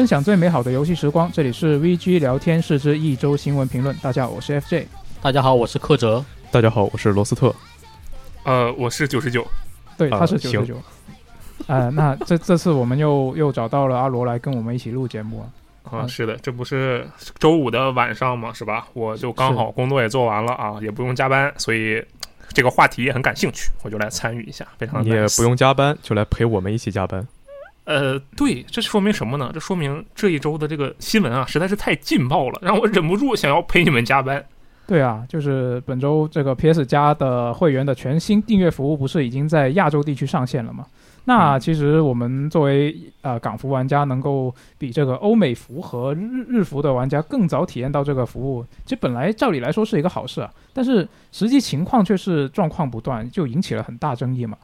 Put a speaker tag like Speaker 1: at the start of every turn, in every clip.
Speaker 1: 分享最美好的游戏时光，这里是 VG 聊天室之一周新闻评论。大家好，我是 FJ。
Speaker 2: 大家好，我是柯哲。
Speaker 3: 大家好，我是罗斯特。
Speaker 4: 呃，我是九十九，
Speaker 1: 对，
Speaker 3: 啊
Speaker 1: 他是九十
Speaker 3: 行
Speaker 1: 九。呃，那这这次我们又又找到了阿罗来跟我们一起录节目啊。
Speaker 4: 啊，是的，这不是周五的晚上嘛，是吧？我就刚好工作也做完了啊，也不用加班，所以这个话题也很感兴趣，我就来参与一下，非常
Speaker 3: 你也不用加班，就来陪我们一起加班。
Speaker 4: 呃，对，这说明什么呢？这说明这一周的这个新闻啊，实在是太劲爆了，让我忍不住想要陪你们加班。
Speaker 1: 对啊，就是本周这个 PS 加的会员的全新订阅服务，不是已经在亚洲地区上线了吗？那
Speaker 4: 嗯
Speaker 1: 其实我们作为呃港服玩家，能够比这个欧美服和日日服的玩家更早体验到这个服务，其实本来照理来说是一个好事啊，但是实际情况却是状况不断，就引起了很大争议嘛。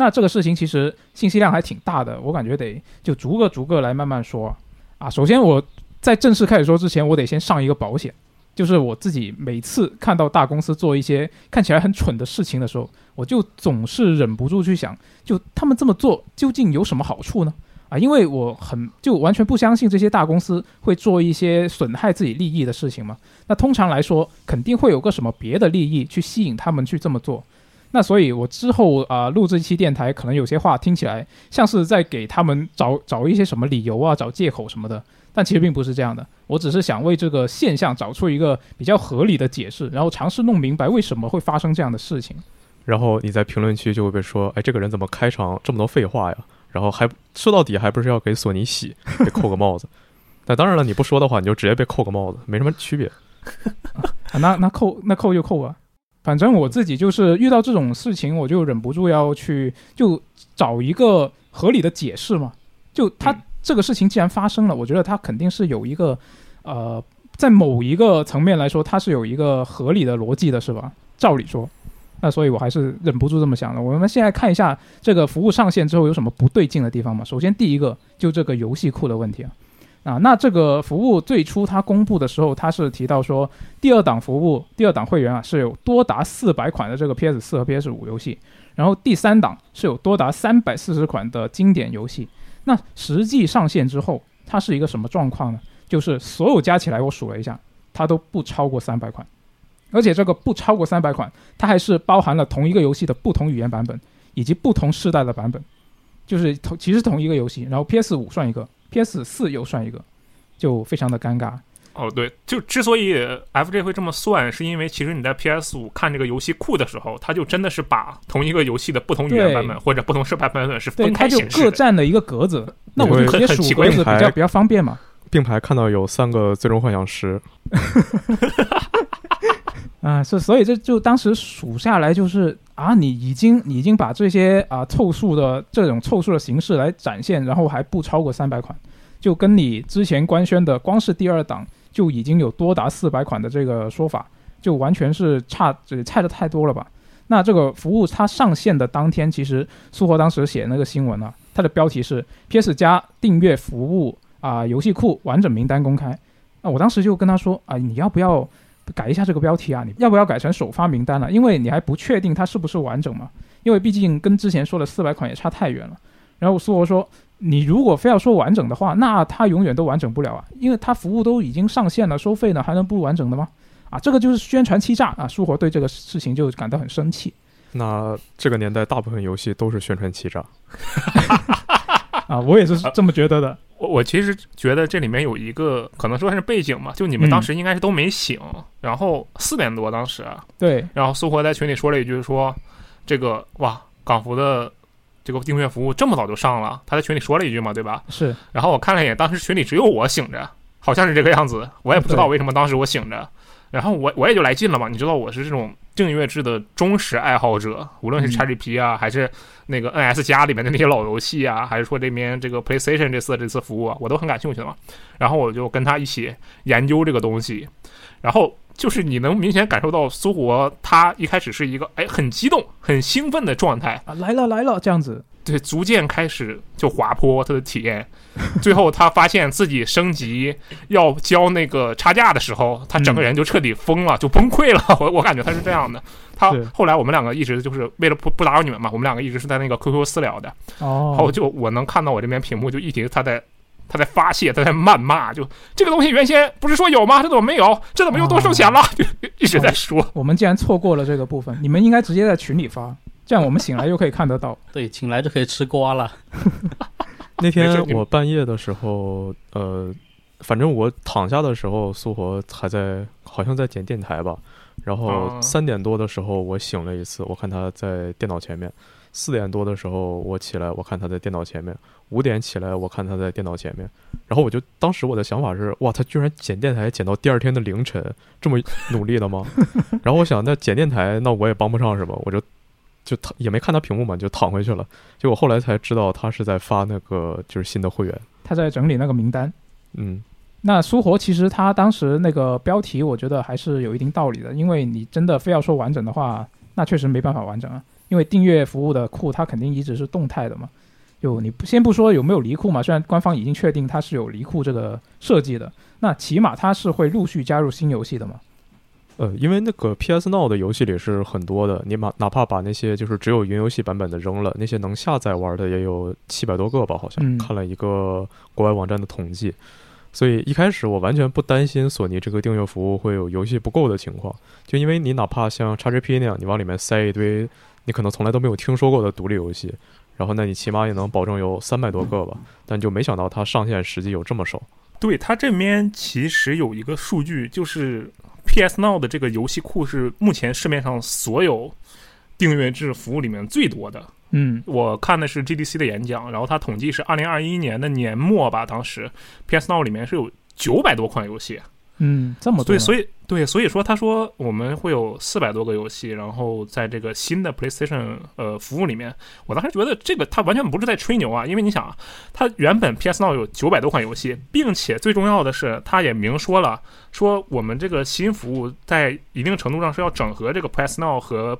Speaker 1: 那这个事情其实信息量还挺大的，我感觉得就逐个逐个来慢慢说啊。首先我在正式开始说之前，我得先上一个保险。就是我自己每次看到大公司做一些看起来很蠢的事情的时候，我就总是忍不住去想，就他们这么做究竟有什么好处呢？啊，因为我很就完全不相信这些大公司会做一些损害自己利益的事情嘛。那通常来说，肯定会有个什么别的利益去吸引他们去这么做。那所以，我之后啊、录这期电台，可能有些话听起来像是在给他们找找一些什么理由啊，找借口什么的。但其实并不是这样的，我只是想为这个现象找出一个比较合理的解释，然后尝试弄明白为什么会发生这样的事情。
Speaker 3: 然后你在评论区就会被说：“哎，这个人怎么开场这么多废话呀？”然后还说到底还不是要给索尼洗，被扣个帽子。那当然了，你不说的话，你就直接被扣个帽子，没什么区别。
Speaker 1: 啊，那那扣那扣就扣吧，反正我自己就是遇到这种事情，我就忍不住要去就找一个合理的解释嘛。就他
Speaker 4: 嗯
Speaker 1: 这个事情既然发生了，我觉得他肯定是有一个呃，在某一个层面来说，它是有一个合理的逻辑的，是吧？照理说。那所以我还是忍不住这么想的。我们现在看一下这个服务上线之后有什么不对劲的地方嘛。首先第一个就这个游戏库的问题啊。啊，那这个服务最初它公布的时候，它是提到说，第二档服务、第二档会员啊是有多达四百款的这个 PS 四和 PS 五游戏，然后第三档是有多达三百四十款的经典游戏。那实际上线之后，它是一个什么状况呢？就是所有加起来，我数了一下，它都不超过三百款，而且这个不超过三百款，它还是包含了同一个游戏的不同语言版本以及不同世代的版本，就是同其实同一个游戏，然后 PS 五算一个，PS 四又算一个，就非常的尴尬。
Speaker 4: 哦，对，就之所以 FJ 会这么算，是因为其实你在 PS 五看这个游戏库的时候，它就真的是把同一个游戏的不同语言版本或者不同设备版本是
Speaker 1: 对，
Speaker 4: 分
Speaker 1: 它就
Speaker 4: 开显示的。
Speaker 1: 各占了一个格子，那我
Speaker 3: 会
Speaker 1: 就直接数
Speaker 4: 很奇怪
Speaker 1: 格子比较比较方便嘛。
Speaker 3: 并排看到有三个最终幻想十，
Speaker 1: 啊，是，所以这就当时数下来就是啊，你已经已经把这些啊凑数的这种凑数的形式来展现，然后还不超过三百款，就跟你之前官宣的光是第二档就已经有多达四百款的这个说法，就完全是差这差的太多了吧？那这个服务它上线的当天，其实苏活当时写那个新闻啊，它的标题是 PS 加订阅服务啊、游戏库完整名单公开。那我当时就跟他说啊，你要不要改一下这个标题啊？你要不要改成首发名单了、因为你还不确定它是不是完整嘛。因为毕竟跟之前说的四百款也差太远了。然后苏活说，你如果非要说完整的话，那它永远都完整不了啊，因为它服务都已经上线了，收费呢还能不完整的吗？啊，这个就是宣传欺诈啊！苏活对这个事情就感到很生气
Speaker 3: 那这个年代大部分游戏都是宣传欺诈。
Speaker 1: 啊，我也是这么觉得的。
Speaker 4: 我我其实觉得这里面有一个可能说是背景嘛，就你们
Speaker 1: 嗯。
Speaker 4: 当时应该是都没醒，然后四点多当时啊，
Speaker 1: 对，
Speaker 4: 然后苏活在群里说了一句说，这个哇港服的这个订阅服务这么早就上了，他在群里说了一句嘛，对吧？
Speaker 1: 是。
Speaker 4: 然后我看了一眼，当时群里只有我醒着，好像是这个样子，我也不知道为什么当时我醒着，然后我我也就来劲了嘛，你知道我是这种订阅制的忠实爱好者，无论是
Speaker 1: 嗯
Speaker 4: XGP 啊，还是那个 NS 加里面的那些老游戏啊，还是说这边这个 PlayStation 这次这次服务啊，我都很感兴趣的嘛。然后我就跟他一起研究这个东西，然后就是你能明显感受到苏活他一开始是一个哎很激动、很兴奋的状态，
Speaker 1: 啊，来了来了这样子。
Speaker 4: 对，逐渐开始就滑坡他的体验，最后他发现自己升级要交那个差价的时候，他整个人就彻底疯了，就崩溃了。我我感觉他是这样的。他后来我们两个一直就是为了不不打扰你们嘛，我们两个一直是在那个 QQ 私聊的，
Speaker 1: 哦，
Speaker 4: 然后就我能看到我这边屏幕就一直他在。他在发泄，他在谩骂，就这个东西原先不是说有吗？这怎么没有？这怎么又多收钱了？就一直在说。
Speaker 1: 我们既然错过了这个部分，你们应该直接在群里发，这样我们醒来又可以看得到。
Speaker 2: 对，醒来就可以吃瓜了。
Speaker 3: 那天我半夜的时候，呃，反正我躺下的时候，苏活还在，好像在剪电台吧。然后
Speaker 4: 哦
Speaker 3: 三点多的时候，我醒了一次，我看他在电脑前面。四点多的时候，我起来，我看他在电脑前面。五点起来，我看他在电脑前面。然后我就当时我的想法是，哇，他居然剪电台剪到第二天的凌晨，这么努力的吗？然后我想，那剪电台，那我也帮不上什么，我就就躺也没看他屏幕嘛，就躺回去了。结果后来才知道，他是在发那个就是新的会员。
Speaker 1: 他在整理那个名单。
Speaker 3: 嗯，
Speaker 1: 那苏活其实他当时那个标题，我觉得还是有一定道理的，因为你真的非要说完整的话，那确实没办法完整啊。因为订阅服务的库它肯定一直是动态的嘛，就你不先不说有没有离库嘛，虽然官方已经确定它是有离库这个设计的，那起码它是会陆续加入新游戏的嘛。
Speaker 3: 呃，因为那个 PS Now 的游戏里是很多的，你哪哪怕把那些就是只有云游戏版本的扔了，那些能下载玩的也有七百多个吧，好像、
Speaker 1: 嗯
Speaker 3: 看了一个国外网站的统计。所以一开始我完全不担心索尼这个订阅服务会有游戏不够的情况，就因为你哪怕像 XGP 那样，你往里面塞一堆你可能从来都没有听说过的独立游戏，然后那你起码也能保证有三百多个吧，但就没想到它上线实际有这么少。
Speaker 4: 对它这边其实有一个数据，就是 PS Now 的这个游戏库是目前市面上所有订阅制服务里面最多的。
Speaker 1: 嗯
Speaker 4: 我看的是 GDC 的演讲，然后它统计是二零二一年的年末吧，当时 PS Now 里面是有九百多款游戏，
Speaker 1: 嗯，这么多
Speaker 4: 对，所以对，所以说他说我们会有四百多个游戏，然后在这个新的 PlayStation 呃服务里面，我当时觉得这个他完全不是在吹牛啊，因为你想啊，他原本 PS Now 有九百多款游戏，并且最重要的是，他也明说了，说我们这个新服务在一定程度上是要整合这个 PS Now 和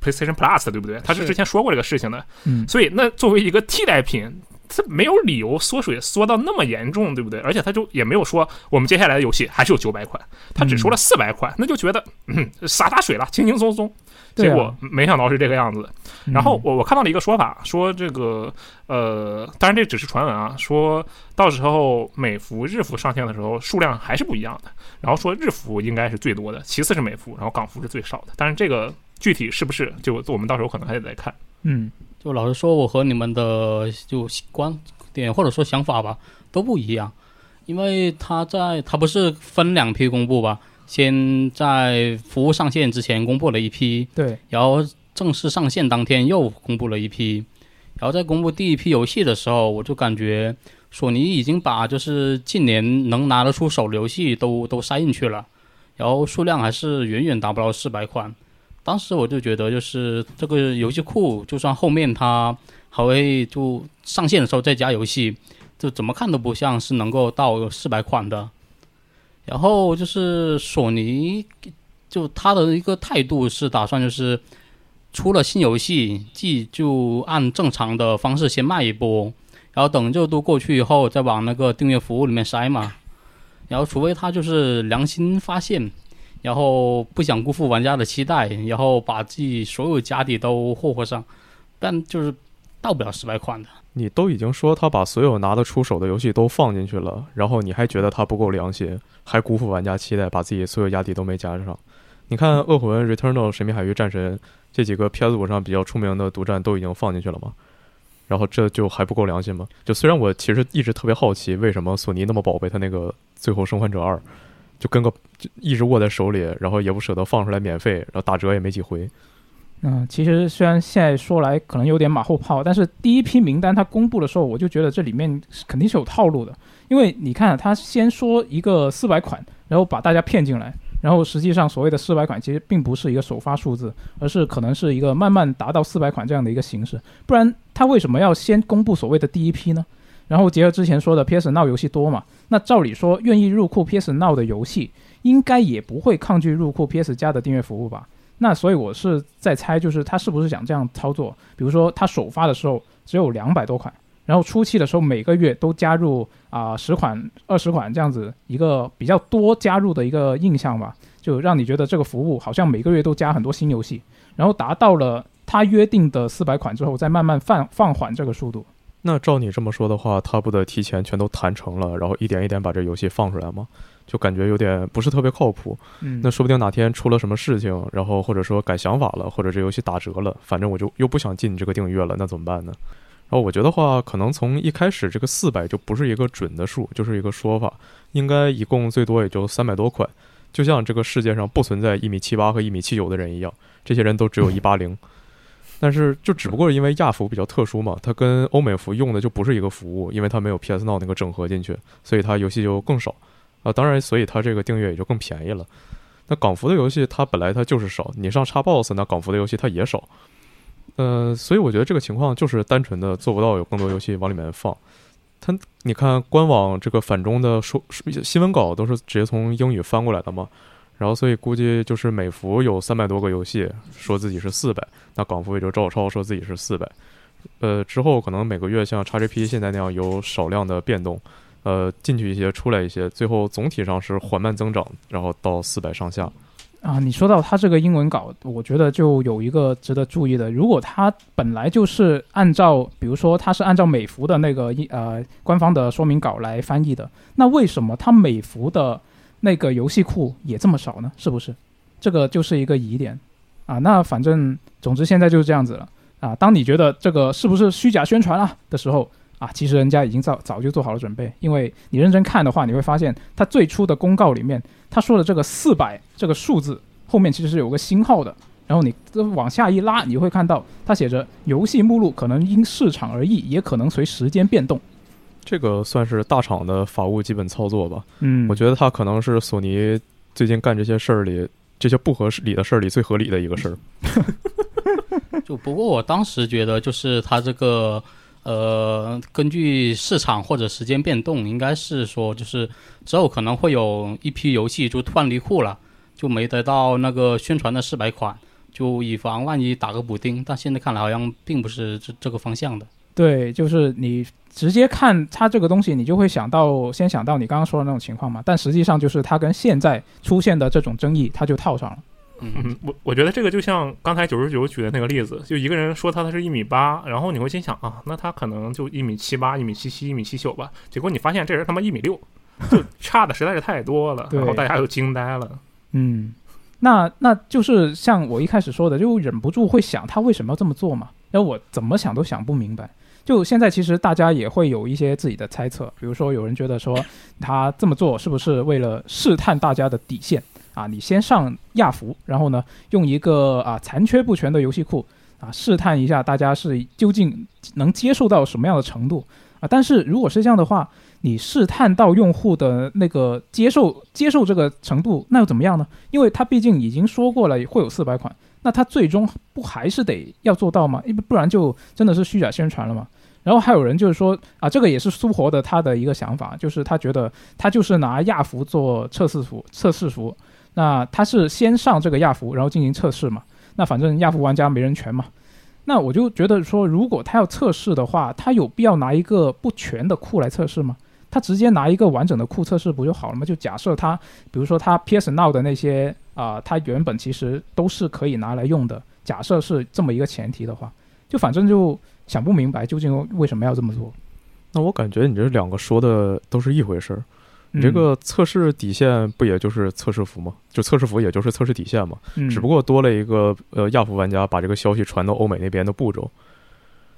Speaker 4: PlayStation Plus 的，对不对？他是
Speaker 1: 是
Speaker 4: 之前说过这个事情的，
Speaker 1: 嗯
Speaker 4: 所以那作为一个替代品。它没有理由缩水缩到那么严重，对不对？而且他就也没有说我们接下来的游戏还是有九百款，他只说了四百款，那就觉得嗯洒洒水了，轻轻松松。结果没想到是这个样子。
Speaker 1: 嗯
Speaker 4: 然后我我看到了一个说法，说这个呃，当然这只是传闻啊，说到时候美服、日服上线的时候数量还是不一样的。然后说日服应该是最多的，其次是美服，然后港服是最少的。但是这个具体是不是，就我们到时候可能还得再看。
Speaker 1: 嗯
Speaker 2: 就老实说，我和你们的就观点或者说想法吧都不一样，因为他在他不是分两批公布吧？先在服务上线之前公布了一批，
Speaker 1: 对，
Speaker 2: 然后正式上线当天又公布了一批，然后在公布第一批游戏的时候，我就感觉索尼已经把就是近年能拿得出手的游戏都都塞进去了，然后数量还是远远达不到四百款。当时我就觉得，就是这个游戏库，就算后面它还会就上线的时候再加游戏，就怎么看都不像是能够到四百款的。然后就是索尼，就他的一个态度是打算就是出了新游戏，既就按正常的方式先卖一波，然后等热度过去以后再往那个订阅服务里面塞嘛。然后除非他就是良心发现，然后不想辜负玩家的期待，然后把自己所有家底都霍霍上，但就是到不了十百款的。
Speaker 3: 你都已经说他把所有拿得出手的游戏都放进去了，然后你还觉得他不够良心，还辜负玩家期待，把自己所有压底都没加上。你看《恶魂》《Returnal》《神秘海域战神》这几个 PS 五上比较出名的独占都已经放进去了吗？然后这就还不够良心吗？就虽然我其实一直特别好奇，为什么索尼那么宝贝他那个《最后生还者二》，就跟个就一直握在手里，然后也不舍得放出来免费，然后打折也没几回。
Speaker 1: 嗯，其实虽然现在说来可能有点马后炮，但是第一批名单它公布的时候，我就觉得这里面肯定是有套路的，因为你看他先说一个四百款，然后把大家骗进来，然后实际上所谓的四百款其实并不是一个首发数字，而是可能是一个慢慢达到四百款这样的一个形式，不然他为什么要先公布所谓的第一批呢？然后结合之前说的 PS Now 游戏多嘛，那照理说愿意入库 PS Now 的游戏，应该也不会抗拒入库 PS 加的订阅服务吧？那所以我是在猜，就是他是不是想这样操作？比如说他首发的时候只有两百多款，然后初期的时候每个月都加入啊十、款、二十款这样子一个比较多加入的一个印象吧，就让你觉得这个服务好像每个月都加很多新游戏，然后达到了他约定的四百款之后，再慢慢放放缓这个速度。
Speaker 3: 那照你这么说的话，他不得提前全都谈成了，然后一点一点把这游戏放出来吗？就感觉有点不是特别靠谱。
Speaker 1: 嗯，
Speaker 3: 那说不定哪天出了什么事情，然后或者说改想法了，或者这游戏打折了，反正我就又不想进你这个订阅了，那怎么办呢？然后我觉得话，可能从一开始这个四百就不是一个准的数，就是一个说法，应该一共最多也就三百多款。就像这个世界上不存在一米七八和一米七九的人一样，这些人都只有一八零。但是就只不过是因为亚服比较特殊嘛，它跟欧美服用的就不是一个服务，因为它没有 PS Now 那个整合进去，所以它游戏就更少啊。当然，所以它这个订阅也就更便宜了。那港服的游戏它本来它就是少，你上 Xbox 那港服的游戏它也少，呃，所以我觉得这个情况就是单纯的做不到有更多游戏往里面放。它你看官网这个反中的说新闻稿都是直接从英语翻过来的嘛。然后，所以估计就是美服有三百多个游戏，说自己是四百，那港服也就照抄说自己是四百。呃，之后可能每个月像 XGP 现在那样有少量的变动，呃，进去一些，出来一些，最后总体上是缓慢增长，然后到四百上下。
Speaker 1: 啊，你说到他这个英文稿，我觉得就有一个值得注意的，如果他本来就是按照，比如说他是按照美服的那个一呃官方的说明稿来翻译的，那为什么他美服的？那个游戏库也这么少呢？是不是？这个就是一个疑点啊。那反正总之现在就是这样子了啊。当你觉得这个是不是虚假宣传啊的时候啊，其实人家已经早早就做好了准备。因为你认真看的话，你会发现他最初的公告里面他说的这个四百这个数字后面其实是有个星号的。然后你往下一拉，你会看到它写着游戏目录可能因市场而异，也可能随时间变动。
Speaker 3: 这个算是大厂的法务基本操作吧。
Speaker 1: 嗯，
Speaker 3: 我觉得它可能是索尼最近干这些事儿里，这些不合理的事儿里最合理的一个事儿。
Speaker 2: 就不过我当时觉得，就是它这个呃，根据市场或者时间变动，应该是说，就是之后可能会有一批游戏就突然离库了，就没得到那个宣传的四百款，就以防万一打个补丁。但现在看来，好像并不是这这个方向的。
Speaker 1: 对，就是你直接看它这个东西，你就会想到先想到你刚刚说的那种情况嘛。但实际上就是它跟现在出现的这种争议，它就套上了。
Speaker 4: 嗯，我我觉得这个就像刚才九十九举的那个例子，就一个人说他他是一米八，然后你会心想啊，那他可能就一米七八、一米七七、一米七九吧。结果你发现这人他妈一米六，就 差的实在是太多了，然后大家又惊呆了。
Speaker 1: 嗯，那那就是像我一开始说的，就忍不住会想他为什么要这么做嘛？然后我怎么想都想不明白。就现在，其实大家也会有一些自己的猜测，比如说有人觉得说，他这么做是不是为了试探大家的底线啊？你先上亚服，然后呢，用一个啊残缺不全的游戏库啊，试探一下大家是究竟能接受到什么样的程度啊？但是如果是这样的话，你试探到用户的那个接受接受这个程度，那又怎么样呢？因为他毕竟已经说过了会有四百款，那他最终不还是得要做到吗？因为不然就真的是虚假宣传了嘛。然后还有人就是说啊，这个也是苏活的他的一个想法，就是他觉得他就是拿亚服做测试服，测试服，那他是先上这个亚服，然后进行测试嘛。那反正亚服玩家没人权嘛。那我就觉得说，如果他要测试的话，他有必要拿一个不全的库来测试吗？他直接拿一个完整的库测试不就好了吗？就假设他，比如说他 PS Now 的那些啊，他原本其实都是可以拿来用的。假设是这么一个前提的话，就反正就。想不明白究竟为什么要这么做？
Speaker 3: 那我感觉你这两个说的都是一回事儿。你这个测试底线不也就是测试服吗？就测试服也就是测试底线嘛，只不过多了一个呃亚服玩家把这个消息传到欧美那边的步骤。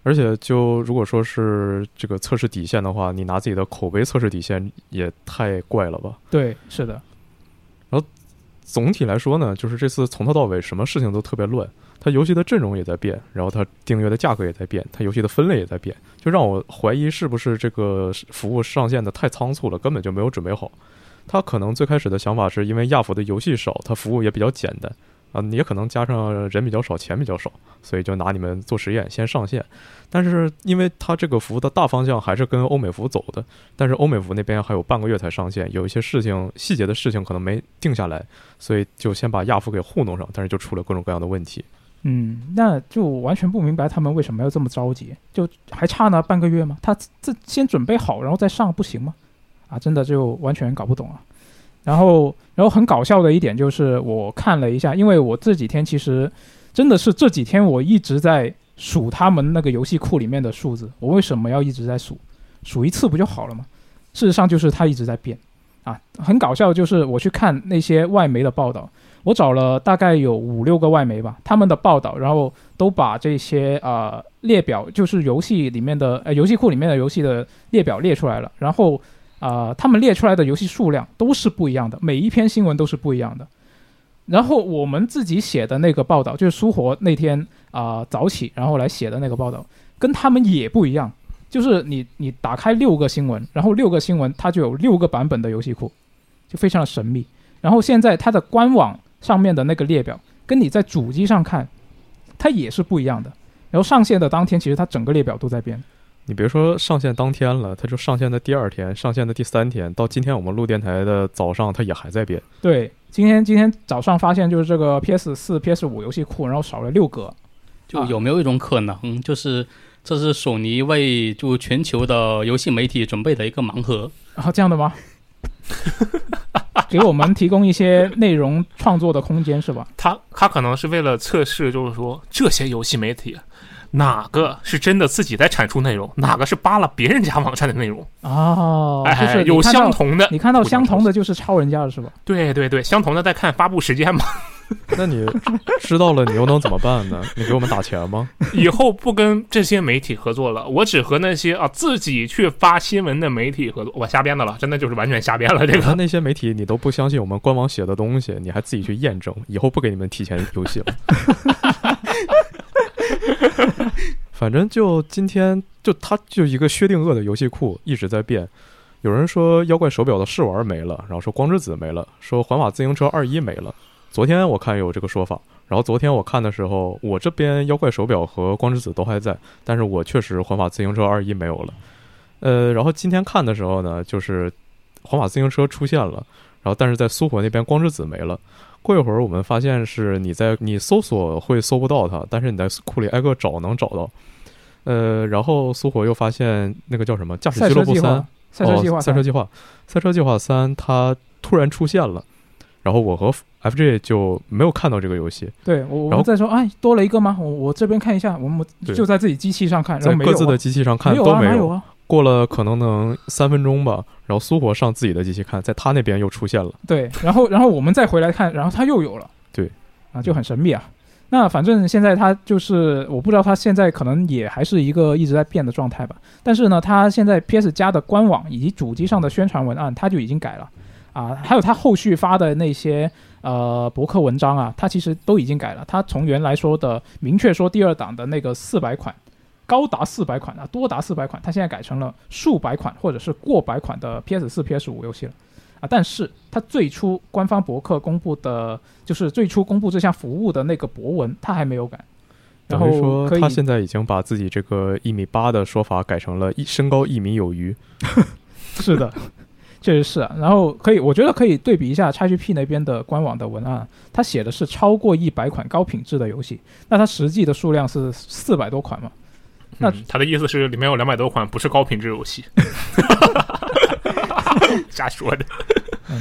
Speaker 3: 而且就如果说是这个测试底线的话，你拿自己的口碑测试底线也太怪了吧？
Speaker 1: 对，是的。
Speaker 3: 然后总体来说呢，就是这次从头到尾什么事情都特别乱。它游戏的阵容也在变，然后它订阅的价格也在变，它游戏的分类也在变，就让我怀疑是不是这个服务上线的太仓促了，根本就没有准备好。他可能最开始的想法是因为亚服的游戏少，它服务也比较简单，啊，也可能加上人比较少，钱比较少，所以就拿你们做实验，先上线。但是因为它这个服务的大方向还是跟欧美服走的，但是欧美服那边还有半个月才上线，有一些事情细节的事情可能没定下来，所以就先把亚服给糊弄上，但是就出了各种各样的问题。
Speaker 1: 嗯，那就完全不明白他们为什么要这么着急，就还差那半个月吗？他这先准备好，然后再上不行吗？啊，真的就完全搞不懂啊。然后，然后很搞笑的一点就是，我看了一下，因为我这几天其实真的是这几天我一直在数他们那个游戏库里面的数字。我为什么要一直在数？数一次不就好了吗？事实上就是它一直在变啊。很搞笑，就是我去看那些外媒的报道，我找了大概有五六个外媒吧，他们的报道，然后都把这些呃列表，就是游戏里面的呃游戏库里面的游戏的列表列出来了，然后。啊，他们列出来的游戏数量都是不一样的，每一篇新闻都是不一样的。然后我们自己写的那个报道，就是苏活那天啊早起然后来写的那个报道，跟他们也不一样。就是你你打开六个新闻，然后六个新闻它就有六个版本的游戏库，就非常的神秘。然后现在它的官网上面的那个列表，跟你在主机上看，它也是不一样的。然后上线的当天，其实它整个列表都在变。
Speaker 3: 你别说上线当天了，它就上线的第二天、上线的第三天，到今天我们录电台的早上，它也还在变。
Speaker 1: 对，今天今天早上发现就是这个 PS 四、PS 五游戏库，然后少了六个。
Speaker 2: 就有没有一种可能，就是这是索尼为就全球的游戏媒体准备的一个盲盒？
Speaker 1: 啊，这样的吗？给我们提供一些内容创作的空间是吧？
Speaker 4: 他他可能是为了测试，就是说这些游戏媒体。哪个是真的自己在产出内容？哪个是扒了别人家网站的内容？
Speaker 1: 哦，
Speaker 4: 哎，有相同的，
Speaker 1: 你看到相同的就是抄人家的是吧？
Speaker 4: 对对对，相同的在看发布时间嘛。
Speaker 3: 那你知道了，你又能怎么办呢？你给我们打钱吗？
Speaker 4: 以后不跟这些媒体合作了，我只和那些啊自己去发新闻的媒体合作。我瞎编的了，真的就是完全瞎编了。这个
Speaker 3: 那些媒体你都不相信我们官网写的东西，你还自己去验证，以后不给你们提前游戏了。反正就今天，就它就一个薛定谔的游戏库一直在变。有人说妖怪手表的试玩没了，然后说光之子没了，说环法自行车二一没了。昨天我看有这个说法，然后昨天我看的时候，我这边妖怪手表和光之子都还在，但是我确实环法自行车二一没有了。呃，然后今天看的时候呢，就是环法自行车出现了，然后但是在苏火那边光之子没了。过一会儿，我们发现是你在你搜索会搜不到它，但是你在库里挨个找能找到。呃，然后苏火又发现那个叫什么驾驶俱乐部三，
Speaker 1: 赛车计划，
Speaker 3: 赛车计划，赛车计划三，它突然出现了。然后我和 FJ 就没有看到这个游戏。
Speaker 1: 对，我我们在说，哎，多了一个吗？我我这边看一下，我们就在自己机器上看，
Speaker 3: 在各自的机器上看都
Speaker 1: 没
Speaker 3: 有
Speaker 1: 啊。
Speaker 3: 过了可能能三分钟吧，然后苏活上自己的机器看，在他那边又出现了。
Speaker 1: 对，然后然后我们再回来看，然后他又有了。
Speaker 3: 对，
Speaker 1: 啊，就很神秘啊。那反正现在他就是，我不知道他现在可能也还是一个一直在变的状态吧。但是呢，他现在 PS 加的官网以及主机上的宣传文案，他就已经改了啊。还有他后续发的那些呃博客文章啊，他其实都已经改了。他从原来说的明确说第二档的那个四百款。高达四百款啊，多达四百款，它现在改成了数百款或者是过百款的 PS 四、PS 五游戏了啊。但是它最初官方博客公布的，就是最初公布这项服务的那个博文，它还没有改。然后
Speaker 3: 说他现在已经把自己这个一米八的说法改成了一身高一米有余。
Speaker 1: 是的，确实是。啊然后可以，我觉得可以对比一下 XGP 那边的官网的文案，它写的是超过一百款高品质的游戏，那它实际的数量是四百多款嘛？那
Speaker 4: 他的意思是里面有两百多款不是高品质游戏，瞎说的，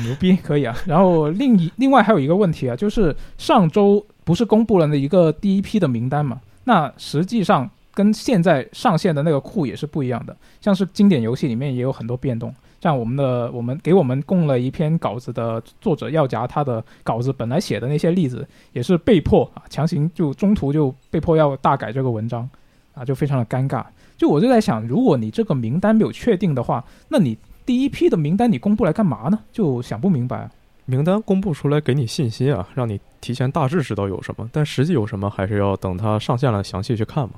Speaker 1: 牛逼可以啊。然后另一另外还有一个问题啊，就是上周不是公布了那一个第一批的名单嘛？那实际上跟现在上线的那个库也是不一样的。像是经典游戏里面也有很多变动，像我们的我们给我们供了一篇稿子的作者耀夹，他的稿子本来写的那些例子也是被迫啊强行就中途就被迫要大改这个文章。啊，就非常的尴尬。就我就在想，如果你这个名单没有确定的话，那你第一批的名单你公布来干嘛呢？就想不明白。
Speaker 3: 名单公布出来给你信心啊，让你提前大致知道有什么，但实际有什么还是要等它上线了详细去看嘛。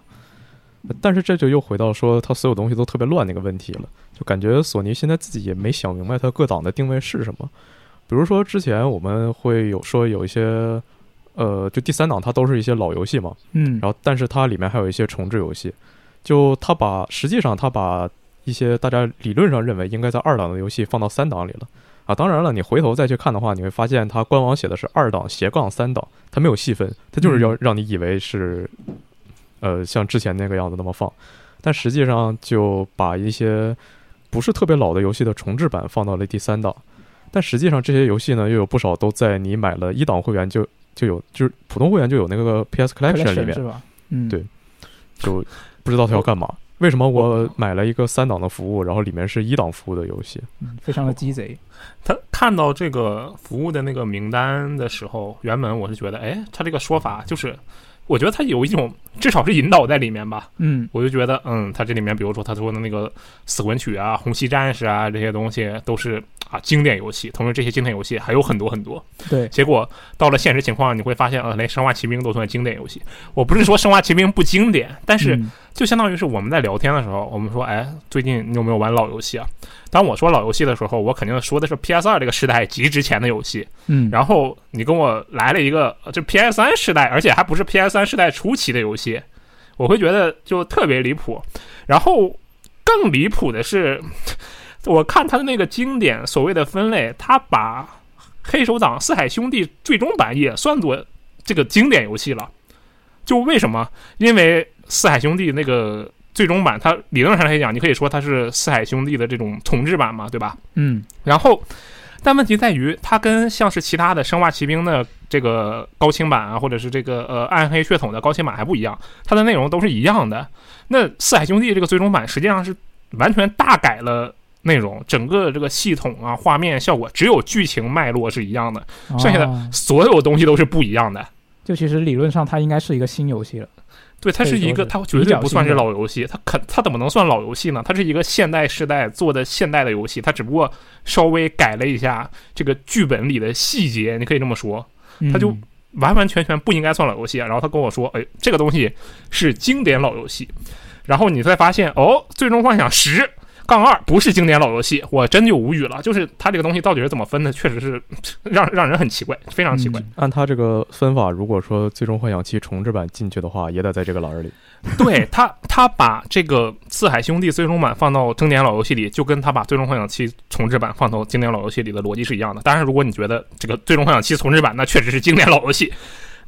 Speaker 3: 但是这就又回到说它所有东西都特别乱那个问题了，就感觉索尼现在自己也没想明白它各档的定位是什么。比如说之前我们会有说有一些。呃，就第三档它都是一些老游戏嘛，
Speaker 1: 嗯，
Speaker 3: 然后但是它里面还有一些重置游戏，就它把实际上它把一些大家理论上认为应该在二档的游戏放到三档里了。啊。当然了，你回头再去看的话，你会发现它官网写的是二档斜杠三档，它没有细分，它就是要让你以为是呃像之前那个样子那么放，但实际上就把一些不是特别老的游戏的重置版放到了第三档。但实际上这些游戏呢，又有不少都在你买了一档会员就就有，就是普通会员就有那个 PS Collection 里面
Speaker 1: 是，吧？嗯，
Speaker 3: 对就不知道他要干嘛。为什么我买了一个三档的服务，然后里面是一档服务的游戏？
Speaker 1: 嗯非常的鸡贼。
Speaker 4: 他看到这个服务的那个名单的时候，原本我是觉得，哎，他这个说法就是，我觉得他有一种至少是引导在里面吧。
Speaker 1: 嗯
Speaker 4: 我就觉得，嗯，他这里面，比如说他说的那个《死魂曲》啊、《红旗战士》啊这些东西，都是啊经典游戏。同时，这些经典游戏还有很多很多。
Speaker 1: 对，
Speaker 4: 结果到了现实情况，你会发现，呃，连《生化奇兵》都算经典游戏。我不是说《生化奇兵》不经典，但是
Speaker 1: 嗯
Speaker 4: 就相当于是我们在聊天的时候，我们说，哎，最近你有没有玩老游戏啊？当我说老游戏的时候，我肯定说的是 PS 二这个时代极值钱的游戏。
Speaker 1: 嗯，
Speaker 4: 然后你跟我来了一个就 PS 三时代，而且还不是 PS 三时代初期的游戏，我会觉得就特别离谱。然后更离谱的是，我看他的那个经典所谓的分类，他把《黑手党四海兄弟》最终版也算作这个经典游戏了。就为什么？因为四海兄弟那个最终版，它理论上来讲，你可以说它是四海兄弟的这种重置版嘛，对吧？
Speaker 1: 嗯
Speaker 4: 然后，但问题在于，它跟像是其他的《生化奇兵》的这个高清版啊，或者是这个呃暗黑血统的高清版还不一样，它的内容都是一样的。那《四海兄弟》这个最终版实际上是完全大改了。内容整个这个系统啊、画面效果，只有剧情脉络是一样的，剩下的
Speaker 1: 哦
Speaker 4: 所有东西都是不一样的。
Speaker 1: 就其实理论上它应该是一个新游戏了。
Speaker 4: 对，它是一个，它绝对不算是老游戏，它肯它怎么能算老游戏呢？它是一个现代时代做的现代的游戏，它只不过稍微改了一下这个剧本里的细节，你可以这么说，它就
Speaker 1: 嗯
Speaker 4: 完完全全不应该算老游戏。然后他跟我说，哎，这个东西是经典老游戏，然后你再发现，哦，最终幻想十。杠二不是经典老游戏，我真就无语了。就是它这个东西到底是怎么分的，确实是 让让人很奇怪，非常奇怪。
Speaker 1: 嗯
Speaker 3: 按它这个分法，如果说《最终幻想七》重置版进去的话，也得在这个栏儿里。
Speaker 4: 对他，他把这个《四海兄弟》最终版放到经典老游戏里，就跟他把《最终幻想七》重置版放到经典老游戏里的逻辑是一样的。当然，如果你觉得这个《最终幻想七》重置版那确实是经典老游戏，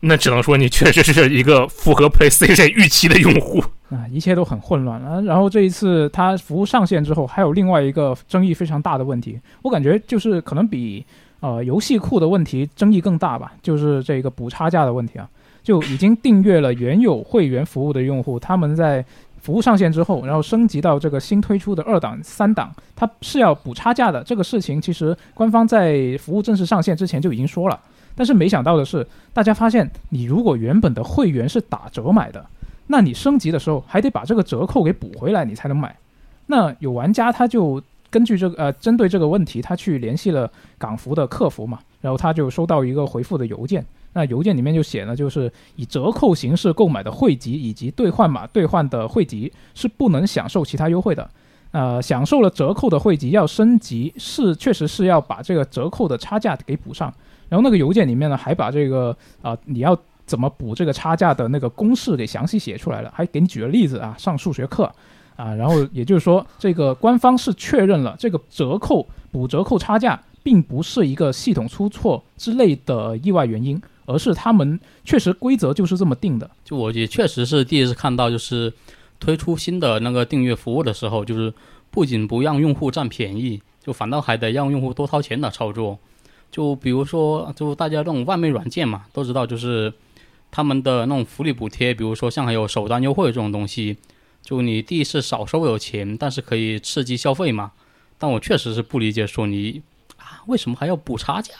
Speaker 4: 那只能说你确实是一个符合 PlayStation 预期的用户。
Speaker 1: 啊，一切都很混乱啊。然后这一次它服务上线之后，还有另外一个争议非常大的问题，我感觉就是可能比呃游戏库的问题争议更大吧，就是这个补差价的问题啊。就已经订阅了原有会员服务的用户，他们在服务上线之后，然后升级到这个新推出的二档、三档，它是要补差价的。这个事情其实官方在服务正式上线之前就已经说了，但是没想到的是，大家发现你如果原本的会员是打折买的，那你升级的时候还得把这个折扣给补回来，你才能买。那有玩家他就根据这个呃，针对这个问题，他去联系了港服的客服嘛，然后他就收到一个回复的邮件。那邮件里面就写了，就是以折扣形式购买的汇集以及兑换码兑换的汇集是不能享受其他优惠的。呃，享受了折扣的汇集要升级是确实是要把这个折扣的差价给补上。然后那个邮件里面呢，还把这个啊、你要怎么补这个差价的那个公式给详细写出来了，还给你举了例子啊，上数学课啊。然后也就是说，这个官方是确认了这个折扣补折扣差价并不是一个系统出错之类的意外原因，而是他们确实规则就是这么定的。
Speaker 2: 就我也确实是第一次看到，就是推出新的那个订阅服务的时候，就是不仅不让用户占便宜，就反倒还得让用户多掏钱的操作。就比如说，就大家这种外卖软件嘛，都知道就是他们的那种福利补贴，比如说像还有首单优惠这种东西，就你第一次少收有钱，但是可以刺激消费嘛。但我确实是不理解索尼啊，为什么还要补差价？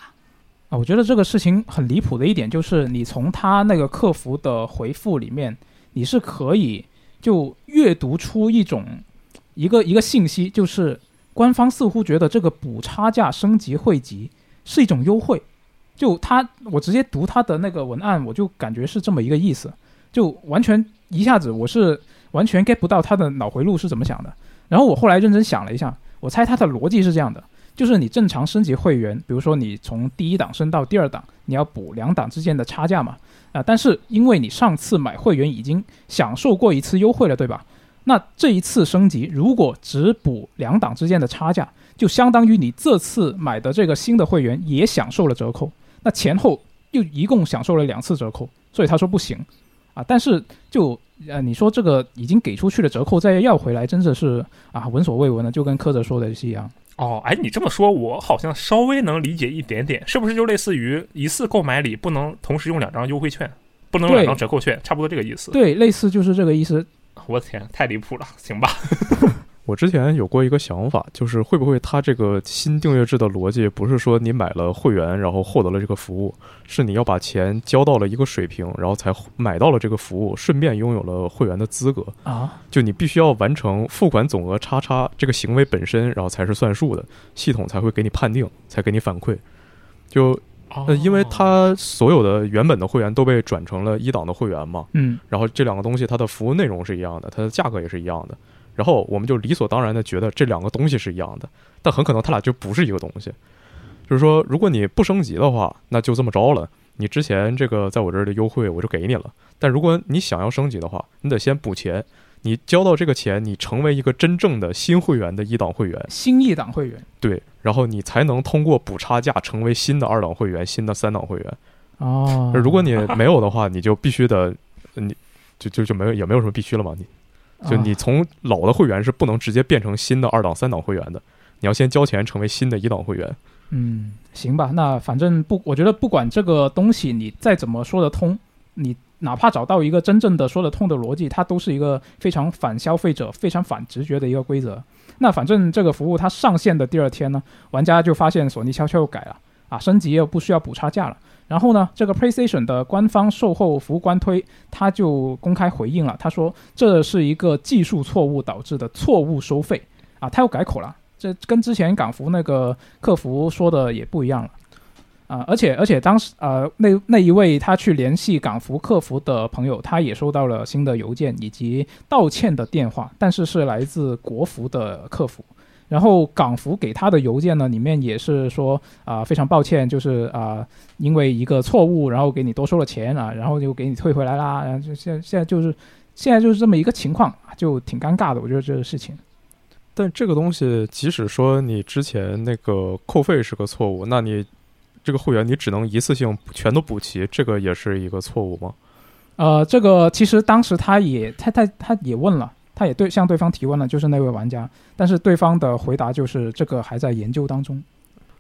Speaker 1: 啊，我觉得这个事情很离谱的一点就是，你从他那个客服的回复里面，你是可以就阅读出一种一个一个信息，就是官方似乎觉得这个补差价升级汇集是一种优惠。就他，我直接读他的那个文案，我就感觉是这么一个意思，就完全一下子我是完全 get 不到他的脑回路是怎么想的。然后我后来认真想了一下，我猜他的逻辑是这样的。就是你正常升级会员，比如说你从第一档升到第二档，你要补两档之间的差价嘛，啊、但是因为你上次买会员已经享受过一次优惠了，对吧？那这一次升级，如果只补两档之间的差价，就相当于你这次买的这个新的会员也享受了折扣，那前后又一共享受了两次折扣，所以他说不行啊。但是就呃，你说这个已经给出去的折扣再要回来，真的是啊闻所未闻的，就跟柯泽说的是一样。
Speaker 4: 哦，哎，你这么说，我好像稍微能理解一点点，是不是就类似于一次购买里不能同时用两张优惠券，不能用两张折扣券，差不多这个意思？
Speaker 1: 对，类似就是这个意思。
Speaker 4: 我的天，太离谱了，行吧？
Speaker 3: 我之前有过一个想法，就是会不会它这个新订阅制的逻辑不是说你买了会员，然后获得了这个服务，是你要把钱交到了一个水平，然后才买到了这个服务，顺便拥有了会员的资格。
Speaker 1: 啊，
Speaker 3: 就你必须要完成付款总额叉叉这个行为本身，然后才是算数的，系统才会给你判定，才给你反馈。就呃，因为它所有的原本的会员都被转成了一档的会员嘛，
Speaker 1: 嗯
Speaker 3: 然后这两个东西它的服务内容是一样的，它的价格也是一样的，然后我们就理所当然的觉得这两个东西是一样的，但很可能它俩就不是一个东西。就是说，如果你不升级的话，那就这么着了。你之前这个在我这儿的优惠我就给你了，但如果你想要升级的话，你得先补钱。你交到这个钱，你成为一个真正的新会员的一档会员，
Speaker 1: 新一档会员
Speaker 3: 对，然后你才能通过补差价成为新的二档会员、新的三档会员。
Speaker 1: 哦
Speaker 3: 如果你没有的话，你就必须得，你就就就没有也没有什么必须了嘛。你就你
Speaker 1: 啊
Speaker 3: 从老的会员是不能直接变成新的二档、三档会员的，你要先交钱成为新的一档会员。
Speaker 1: 嗯，行吧，那反正不，我觉得不管这个东西你再怎么说得通，你哪怕找到一个真正的说得通的逻辑，它都是一个非常反消费者、非常反直觉的一个规则。那反正这个服务它上线的第二天呢，玩家就发现索尼悄悄又改了啊，升级又不需要补差价了。然后呢，这个 PlayStation 的官方售后服务官推，他就公开回应了，他说这是一个技术错误导致的错误收费啊，他又改口了，这跟之前港服那个客服说的也不一样了。啊、而且而且当时呃那那一位他去联系港服客服的朋友，他也收到了新的邮件以及道歉的电话，但是是来自国服的客服。然后港服给他的邮件呢，里面也是说啊、非常抱歉，就是啊、因为一个错误，然后给你多收了钱啊，然后就给你退回来啦，然后就现在现在就是现在就是这么一个情况，就挺尴尬的，我觉得这个事情。
Speaker 3: 但这个东西，即使说你之前那个扣费是个错误，那你这个会员你只能一次性全都补齐，这个也是一个错误吗？
Speaker 1: 呃，这个其实当时他也他他他也问了，他也对向对方提问了，就是那位玩家，但是对方的回答就是这个还在研究当中。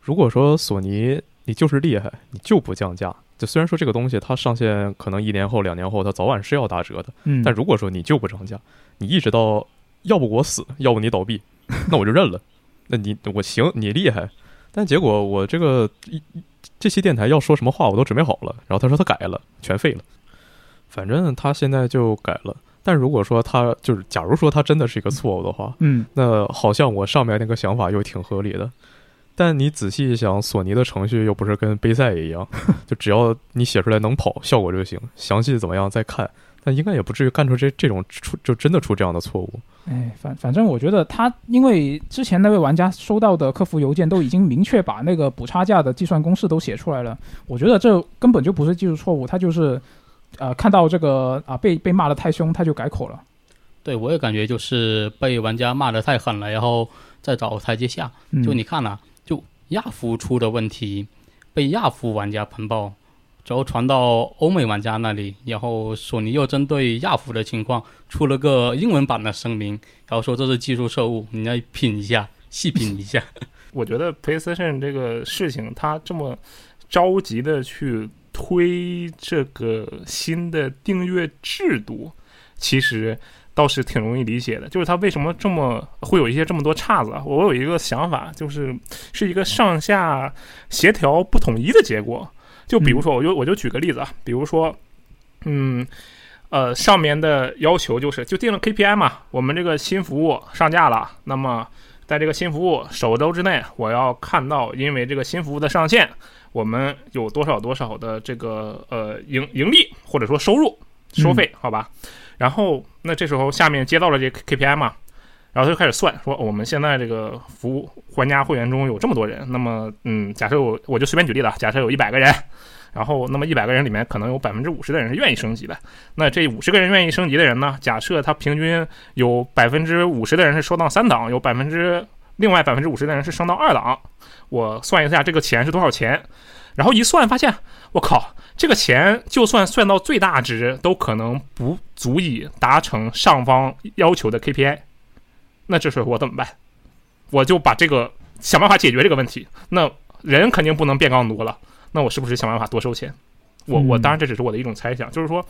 Speaker 3: 如果说索尼你就是厉害，你就不降价，就虽然说这个东西它上线可能一年后、两年后它早晚是要打折的，
Speaker 1: 嗯，
Speaker 3: 但如果说你就不涨价，你一直到要不我死，要不你倒闭，那我就认了。那你我行，你厉害，但结果我这个一这期电台要说什么话我都准备好了，然后他说他改了，全废了。反正他现在就改了，但如果说他就是，假如说他真的是一个错误的话，
Speaker 1: 嗯
Speaker 3: 那好像我上面那个想法又挺合理的。但你仔细一想，索尼的程序又不是跟杯赛一样，就只要你写出来能跑，效果就行，详细怎么样再看。但应该也不至于干出这这种出就真的出这样的错误。
Speaker 1: 哎，反反正我觉得他，因为之前那位玩家收到的客服邮件都已经明确把那个补差价的计算公式都写出来了，我觉得这根本就不是技术错误，他就是，呃，看到这个啊、被被骂的太凶，他就改口了。
Speaker 2: 对我也感觉就是被玩家骂得太狠了，然后再找台阶下。
Speaker 1: 嗯、
Speaker 2: 就你看呐、就亚服出的问题被亚服玩家喷爆，然后传到欧美玩家那里，然后索尼又针对亚服的情况出了个英文版的声明，然后说这是技术错误，你要品一下，细品一下。
Speaker 4: 我觉得 PlayStation 这个事情，它这么着急的去推这个新的订阅制度，其实倒是挺容易理解的。就是它为什么这么会有一些这么多岔子啊？我有一个想法，就是是一个上下协调不统一的结果。就比如说，我就我就举个例子啊，比如说，嗯。呃，上面的要求就是就定了 KPI 嘛，我们这个新服务上架了，那么在这个新服务首周之内，我要看到因为这个新服务的上线，我们有多少多少的这个呃盈盈利或者说收入收费，好吧？然后那这时候下面接到了这 KPI 嘛，然后他就开始算，说我们现在这个服务玩家会员中有这么多人，那么嗯，假设我我就随便举例了，假设有一百个人，然后那么一百个人里面可能有百分之五十的人是愿意升级的，那这五十个人愿意升级的人呢，假设他平均有百分之五十的人是升到三档，有百分之另外百分之五十的人是升到二档，我算一下这个钱是多少钱，然后一算发现，我靠，这个钱就算算到最大值，都可能不足以达成上方要求的 KPI。那这时候我怎么办？我就把这个想办法解决这个问题。那人肯定不能变更多了，那我是不是想办法多收钱？我我
Speaker 1: 嗯
Speaker 4: 当然这只是我的一种猜想，就是说，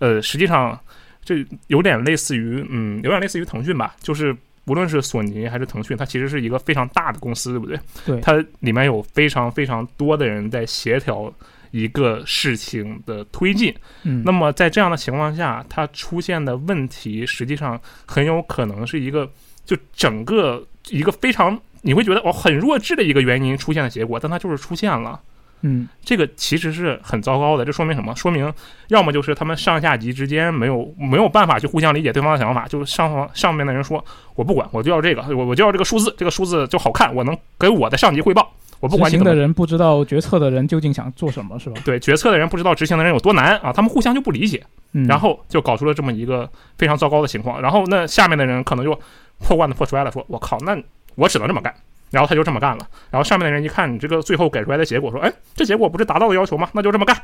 Speaker 4: 呃，实际上这有点类似于，嗯，有点类似于腾讯吧，就是无论是索尼还是腾讯，它其实是一个非常大的公司，对不对？
Speaker 1: 对
Speaker 4: 它里面有非常非常多的人在协调一个事情的推进。
Speaker 1: 嗯，
Speaker 4: 那么在这样的情况下，它出现的问题实际上很有可能是一个就整个一个非常你会觉得哦很弱智的一个原因出现的结果，但它就是出现了。
Speaker 1: 嗯
Speaker 4: 这个其实是很糟糕的，这说明什么？说明要么就是他们上下级之间没有没有办法去互相理解对方的想法，就是上方上面的人说我不管，我就要这个，我我就要这个数字，这个数字就好看，我能给我的上级汇报，我不管
Speaker 1: 执行的人不知道决策的人究竟想做什么，是吧？
Speaker 4: 对决策的人不知道执行的人有多难啊，他们互相就不理解。
Speaker 1: 嗯，
Speaker 4: 然后就搞出了这么一个非常糟糕的情况。然后那下面的人可能就破罐子破摔了，说：“我靠，那我只能这么干。”然后他就这么干了。然后上面的人一看你这个最后给出来的结果，说：“哎，这结果不是达到了要求吗？那就这么干。”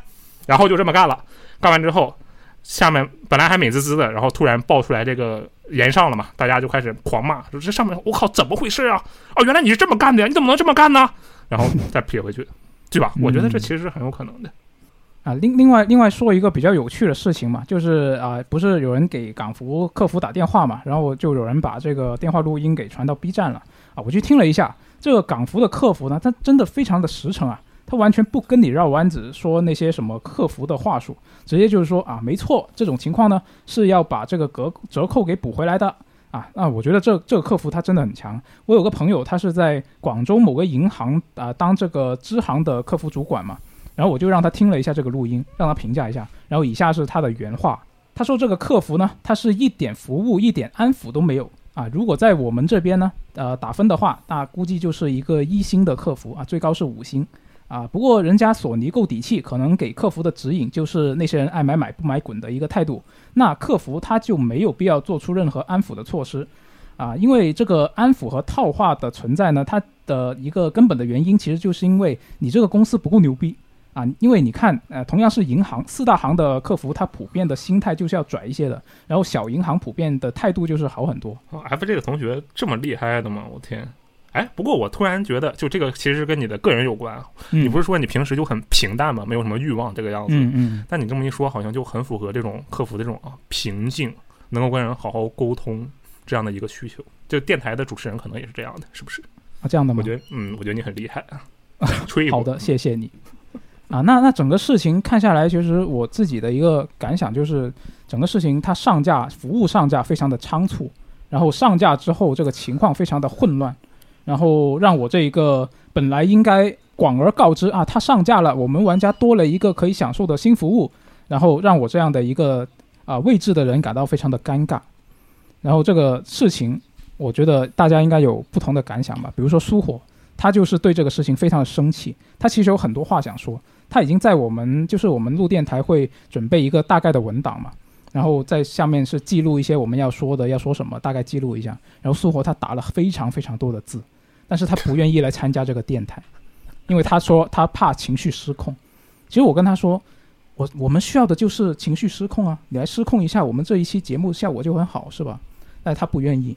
Speaker 4: 然后就这么干了。干完之后，下面本来还美滋滋的，然后突然爆出来这个延上了嘛，大家就开始狂骂，说：“这上面我靠，怎么回事啊？哦，原来你是这么干的呀？你怎么能这么干呢？”然后再撇回去，对吧？我觉得这其实是很有可能的。
Speaker 1: 啊，另另外另外说一个比较有趣的事情嘛，就是啊、不是有人给港服客服打电话嘛，然后就有人把这个电话录音给传到 B 站了啊，我去听了一下，这个港服的客服呢，他真的非常的实诚啊，他完全不跟你绕弯子说那些什么客服的话术，直接就是说啊，没错，这种情况呢是要把这个折折扣给补回来的。啊，那我觉得这这个客服他真的很强。我有个朋友，他是在广州某个银行啊、当这个支行的客服主管嘛，然后我就让他听了一下这个录音，让他评价一下。然后以下是他的原话：他说这个客服呢，他是一点服务、一点安抚都没有啊。如果在我们这边呢，呃，打分的话，那估计就是一个一星的客服啊，最高是五星啊。不过人家索尼够底气，可能给客服的指引就是那些人爱买买不买滚的一个态度。那客服他就没有必要做出任何安抚的措施。啊，因为这个安抚和套话的存在呢，它的一个根本的原因，其实就是因为你这个公司不够牛逼啊。因为你看，呃，同样是银行，四大行的客服，他普遍的心态就是要拽一些的，然后小银行普遍的态度就是好很多。
Speaker 4: 哦 F 这个同学这么厉害的吗？我天！哎，不过我突然觉得，就这个其实跟你的个人有关啊。
Speaker 1: 嗯
Speaker 4: 你不是说你平时就很平淡吗？没有什么欲望这个样子。
Speaker 1: 嗯嗯，
Speaker 4: 但你这么一说，好像就很符合这种客服的这种啊平静，能够跟人好好沟通这样的一个需求。就电台的主持人可能也是这样的，是不是？
Speaker 1: 啊，这样的吗？
Speaker 4: 我觉得，嗯，我觉得你很厉害啊。吹一波
Speaker 1: 好的，谢谢你。啊，那那整个事情看下来，其实我自己的一个感想就是，整个事情它上架服务上架非常的仓促，然后上架之后这个情况非常的混乱，然后让我这一个本来应该广而告之啊，它上架了，我们玩家多了一个可以享受的新服务，然后让我这样的一个啊位置的人感到非常的尴尬。然后这个事情，我觉得大家应该有不同的感想吧。比如说苏火，他就是对这个事情非常的生气，他其实有很多话想说。他已经在我们就是我们录电台会准备一个大概的文档嘛，然后在下面是记录一些我们要说的要说什么，大概记录一下。然后苏活他打了非常非常多的字，但是他不愿意来参加这个电台，因为他说他怕情绪失控。其实我跟他说，我我们需要的就是情绪失控啊，你来失控一下，我们这一期节目效果就很好，是吧？但是他不愿意，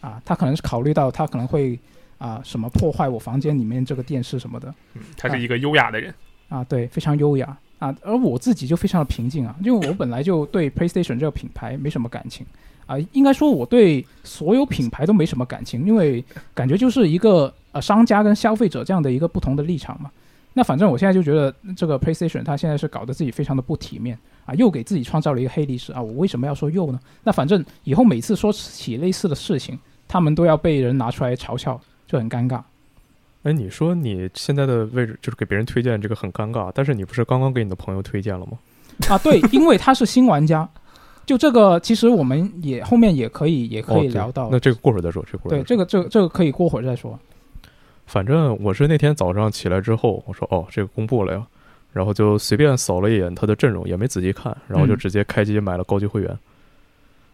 Speaker 1: 啊，他可能是考虑到他可能会啊什么破坏我房间里面这个电视什么的
Speaker 4: 嗯，他是一个优雅的人。
Speaker 1: 啊，对，非常优雅啊，而我自己就非常的平静啊，因为我本来就对 PlayStation 这个品牌没什么感情啊，应该说我对所有品牌都没什么感情，因为感觉就是一个呃商家跟消费者这样的一个不同的立场嘛。那反正我现在就觉得这个 PlayStation 它现在是搞得自己非常的不体面啊，又给自己创造了一个黑历史啊。我为什么要说又呢？那反正以后每次说起类似的事情，他们都要被人拿出来嘲笑，就很尴尬。
Speaker 3: 哎，你说你现在的位置就是给别人推荐这个很尴尬，但是你不是刚刚给你的朋友推荐了吗？
Speaker 1: 啊，对，因为他是新玩家，就这个，其实我们也后面也可以也可以聊到。
Speaker 3: 那这个过会儿再说，这个过会儿再说
Speaker 1: 对这个这个这个可以过会儿再说。
Speaker 3: 反正我是那天早上起来之后，我说哦，这个公布了呀，然后就随便扫了一眼他的阵容，也没仔细看，然后就
Speaker 1: 嗯
Speaker 3: 直接开机买了高级会员。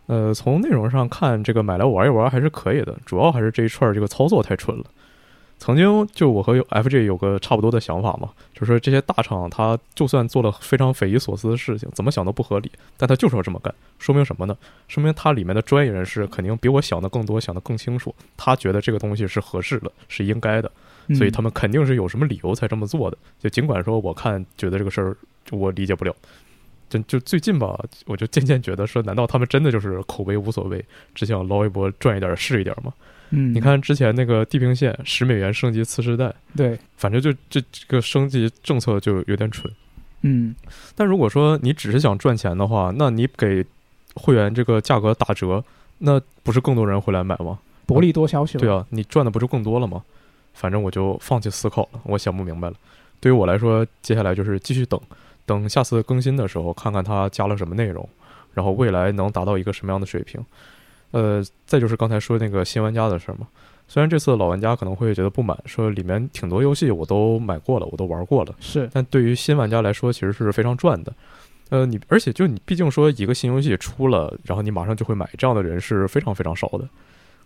Speaker 3: 呃，从内容上看，这个买来玩一玩还是可以的，主要还是这一串这个操作太蠢了。曾经就我和 FJ 有个差不多的想法嘛，就是说这些大厂他就算做了非常匪夷所思的事情，怎么想都不合理，但他就是要这么干，说明什么呢？说明他里面的专业人士肯定比我想的更多，想的更清楚，他觉得这个东西是合适的，是应该的。
Speaker 1: 嗯
Speaker 3: 所以他们肯定是有什么理由才这么做的。就尽管说我看觉得这个事儿我理解不了，就就最近吧，我就渐渐觉得说，难道他们真的就是口碑无所谓，只想捞一波赚一点儿是一点儿吗？
Speaker 1: 嗯，
Speaker 3: 你看之前那个地平线十美元升级次世代，
Speaker 1: 对，
Speaker 3: 反正就这这个升级政策就有点蠢。
Speaker 1: 嗯
Speaker 3: 但如果说你只是想赚钱的话，那你给会员这个价格打折，那不是更多人会来买吗？
Speaker 1: 薄利多销是吧？
Speaker 3: 对啊，你赚的不就更多了吗？反正我就放弃思考了，我想不明白了。对于我来说，接下来就是继续等，等下次更新的时候，看看它加了什么内容，然后未来能达到一个什么样的水平。呃，再就是刚才说那个新玩家的事儿嘛。虽然这次老玩家可能会觉得不满，说里面挺多游戏我都买过了，我都玩过了，
Speaker 1: 是，
Speaker 3: 但对于新玩家来说，其实是非常赚的。呃，你而且就你毕竟说一个新游戏出了，然后你马上就会买，这样的人是非常非常少的。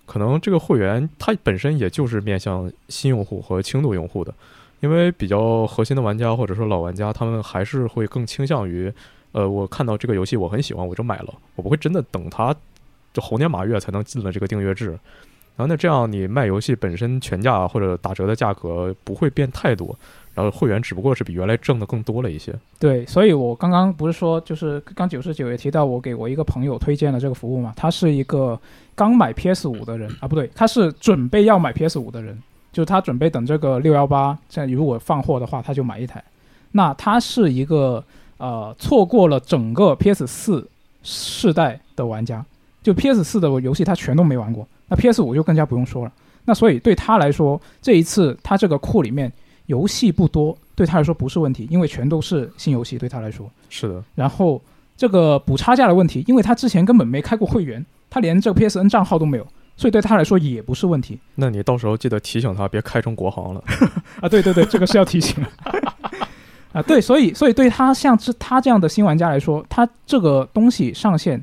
Speaker 3: 可能这个会员它本身也就是面向新用户和轻度用户的，因为比较核心的玩家或者说老玩家，他们还是会更倾向于，呃，我看到这个游戏我很喜欢，我就买了，我不会真的等它就猴年马月才能进了这个订阅制。然后那这样你卖游戏本身全价或者打折的价格不会变太多，然后会员只不过是比原来挣的更多了一些。
Speaker 1: 对，所以我刚刚不是说，就是刚九十九也提到我给我一个朋友推荐了这个服务嘛，他是一个刚买 PS 五的人啊，不对，他是准备要买 PS 五的人，就是他准备等这个六幺八，这样如果放货的话，他就买一台。那他是一个呃错过了整个 PS 四世代的玩家，就 PS 四的游戏他全都没玩过，那 PS 五就更加不用说了。那所以对他来说，这一次他这个库里面游戏不多，对他来说不是问题，因为全都是新游戏，对他来说。
Speaker 3: 是的，
Speaker 1: 然后这个补差价的问题，因为他之前根本没开过会员，他连这个 PSN 账号都没有，所以对他来说也不是问题
Speaker 3: 那你到时候记得提醒他别开成国行了。
Speaker 1: 啊。对对对，这个是要提醒 啊。对，所以所以对他像是他这样的新玩家来说，他这个东西上线，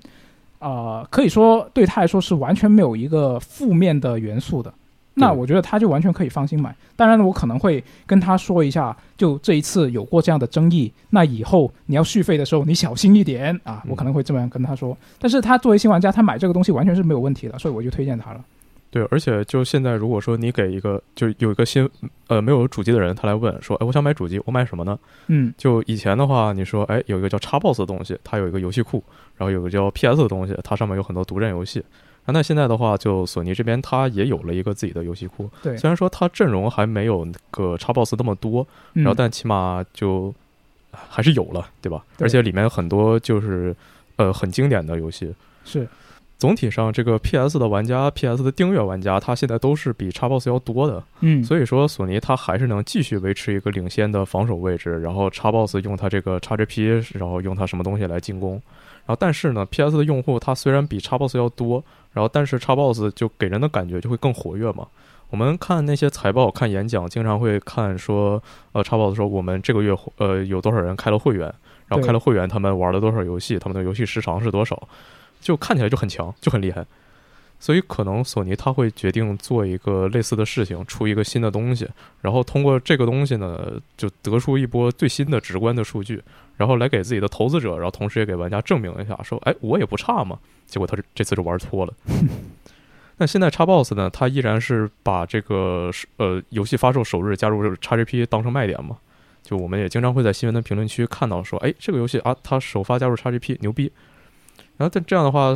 Speaker 1: 呃，可以说对他来说是完全没有一个负面的元素的。那我觉得他就完全可以放心买。当然，我可能会跟他说一下，就这一次有过这样的争议，那以后你要续费的时候你小心一点啊，我可能会这么样跟他说。但是他作为新玩家，他买这个东西完全是没有问题的，所以我就推荐他了。
Speaker 3: 对，而且就现在，如果说你给一个就有一个新呃没有主机的人，他来问说，哎，我想买主机，我买什么呢？
Speaker 1: 嗯，
Speaker 3: 就以前的话，你说，哎，有一个叫 Xbox 的东西，它有一个游戏库，然后有个叫 PS 的东西，它上面有很多独占游戏。啊，那现在的话，就索尼这边它也有了一个自己的游戏库，
Speaker 1: 对，
Speaker 3: 虽然说它阵容还没有那个 Xbox 那么多，
Speaker 1: 嗯
Speaker 3: 然后但起码就还是有了，对吧？
Speaker 1: 对
Speaker 3: 而且里面很多就是呃很经典的游戏。
Speaker 1: 是
Speaker 3: 总体上，这个 PS 的玩家、PS 的订阅玩家，他现在都是比 Xbox 要多的。
Speaker 1: 嗯，
Speaker 3: 所以说，索尼它还是能继续维持一个领先的防守位置，然后 Xbox 用它这个 XGP，然后用它什么东西来进攻。然后，但是呢，PS 的用户它虽然比 Xbox 要多，然后但是 Xbox 就给人的感觉就会更活跃嘛。我们看那些财报、看演讲，经常会看说，呃，Xbox 说我们这个月呃有多少人开了会员，然后开了会员，他们玩了多少游戏，他们的游戏时长是多少，就看起来就很强，就很厉害。所以可能索尼它会决定做一个类似的事情，出一个新的东西，然后通过这个东西呢，就得出一波最新的直观的数据，然后来给自己的投资者，然后同时也给玩家证明一下，说，哎，我也不差嘛。结果他这这次就玩脱了。那现在叉 box 呢，它依然是把这个呃游戏发售首日加入 XGP 当成卖点嘛。就我们也经常会在新闻的评论区看到说，哎，这个游戏啊，它首发加入 XGP 牛逼。然后但这样的话，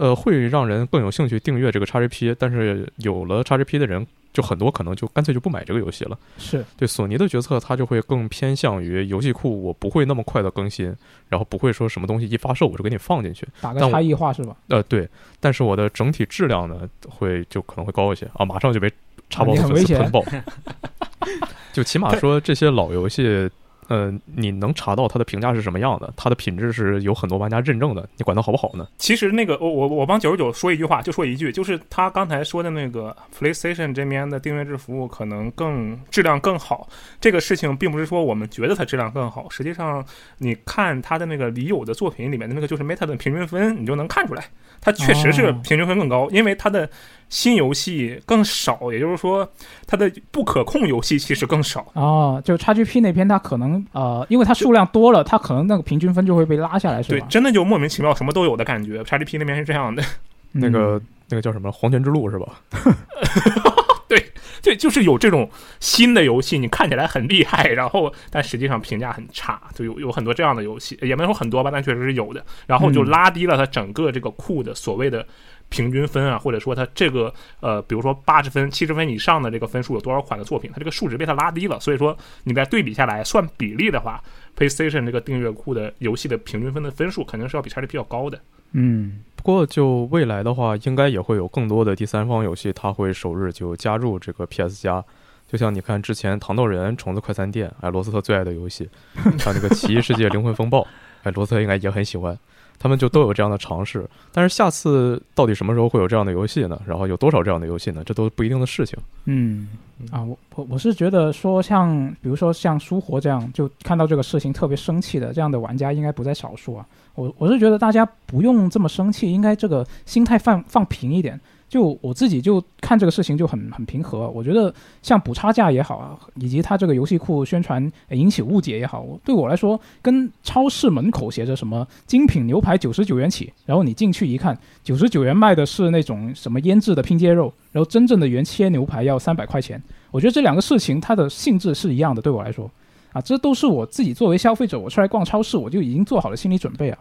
Speaker 3: 呃，会让人更有兴趣订阅这个 XGP，但是有了 XGP 的人，就很多可能就干脆就不买这个游戏了。
Speaker 1: 是
Speaker 3: 对索尼的决策，它就会更偏向于游戏库，我不会那么快的更新，然后不会说什么东西一发售我就给你放进去。
Speaker 1: 打个差异化是吧？
Speaker 3: 呃，对，但是我的整体质量呢，会就可能会高一些啊，马上就被叉
Speaker 1: 啊
Speaker 3: box 粉丝喷爆。就起码说这些老游戏，呃，你能查到它的评价是什么样的，它的品质是有很多玩家认证的，你管它好不好呢？
Speaker 4: 其实那个我我我帮九十九说一句话，就说一句，就是他刚才说的那个 PlayStation 这边的订阅制服务可能更质量更好。这个事情并不是说我们觉得它质量更好，实际上你看它的那个已有的作品里面的那个就是 Meta 的平均分，你就能看出来，它确实是
Speaker 1: 哦
Speaker 4: 平均分更高，因为它的新游戏更少，也就是说它的不可控游戏其实更少。
Speaker 1: 哦，就 XGP 那边它可能呃，因为它数量多了，它可能那个平均分就会被拉下来，是
Speaker 4: 对，真的就莫名其妙什么都有的感觉。XGP 那边是这样的。
Speaker 3: 那个
Speaker 1: 嗯
Speaker 3: 那个叫什么《黄泉之路》是吧？
Speaker 4: 对对，就是有这种新的游戏，你看起来很厉害，然后但实际上评价很差，就有有很多这样的游戏，也没有很多吧，但确实是有的。然后就
Speaker 1: 嗯
Speaker 4: 拉低了它整个这个库的所谓的平均分啊，或者说它这个呃，比如说八十分、七十分以上的这个分数有多少款的作品，它这个数值被它拉低了。所以说你再对比下来算比例的话，PlayStation 这个订阅库的游戏的平均分的分数肯定是要比 XGP 要高的。
Speaker 1: 嗯
Speaker 3: 不过就未来的话，应该也会有更多的第三方游戏，它会首日就加入这个 PS 加。就像你看之前《糖豆人》《虫子快餐店》，哎，罗斯特最爱的游戏，还有那个《奇异世界灵魂风暴》，哎，罗斯特应该也很喜欢。他们就都有这样的尝试，但是下次到底什么时候会有这样的游戏呢？然后有多少这样的游戏呢？这都不一定的事情。
Speaker 1: 嗯啊，我我我是觉得说像比如说像书活这样，就看到这个事情特别生气的这样的玩家应该不在少数啊。我我是觉得大家不用这么生气，应该这个心态放放平一点。就我自己就看这个事情就很很平和。我觉得像补差价也好啊，以及它这个游戏库宣传引起误解也好，对我来说跟超市门口写着什么精品牛排九十九元起，然后你进去一看，九十九元卖的是那种什么腌制的拼接肉，然后真正的原切牛排要三百块钱。我觉得这两个事情它的性质是一样的，对我来说，啊，这都是我自己作为消费者，我出来逛超市我就已经做好了心理准备啊。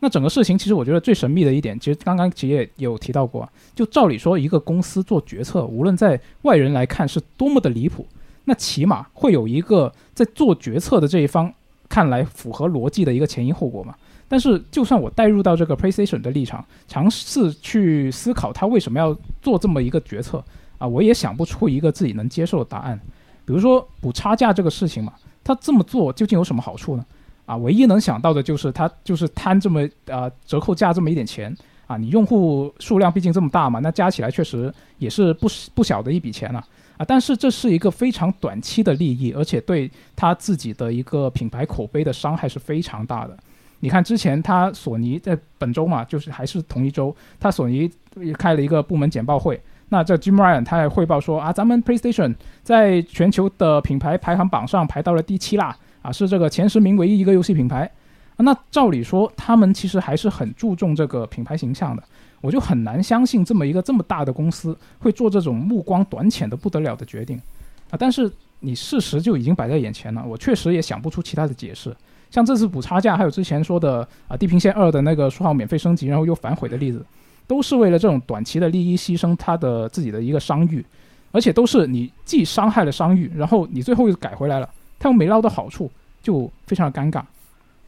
Speaker 1: 那整个事情其实我觉得最神秘的一点，其实刚刚其实也有提到过，就照理说一个公司做决策，无论在外人来看是多么的离谱，那起码会有一个在做决策的这一方看来符合逻辑的一个前因后果嘛。但是，就算我带入到这个 PlayStation 的立场，尝试去思考他为什么要做这么一个决策啊，我也想不出一个自己能接受的答案。比如说补差价这个事情嘛，他这么做究竟有什么好处呢？啊，唯一能想到的就是他就是贪这么啊折扣价这么一点钱啊，你用户数量毕竟这么大嘛，那加起来确实也是不不小的一笔钱了啊。但是这是一个非常短期的利益，而且对他自己的一个品牌口碑的伤害是非常大的。你看之前他索尼在本周嘛，就是还是同一周，他索尼开了一个部门简报会。那这 Jim Ryan 他也汇报说啊，咱们 PlayStation 在全球的品牌排行榜上排到了第七啦，啊，是这个前十名唯一一个游戏品牌。那照理说，他们其实还是很注重这个品牌形象的。我就很难相信这么一个这么大的公司会做这种目光短浅的不得了的决定啊！但是你事实就已经摆在眼前了，我确实也想不出其他的解释。像这次补差价，还有之前说的啊《地平线二》的那个说好免费升级，然后又反悔的例子，都是为了这种短期的利益牺牲他的自己的一个商誉，而且都是你既伤害了商誉，然后你最后又改回来了，他又没捞到好处，就非常的尴尬。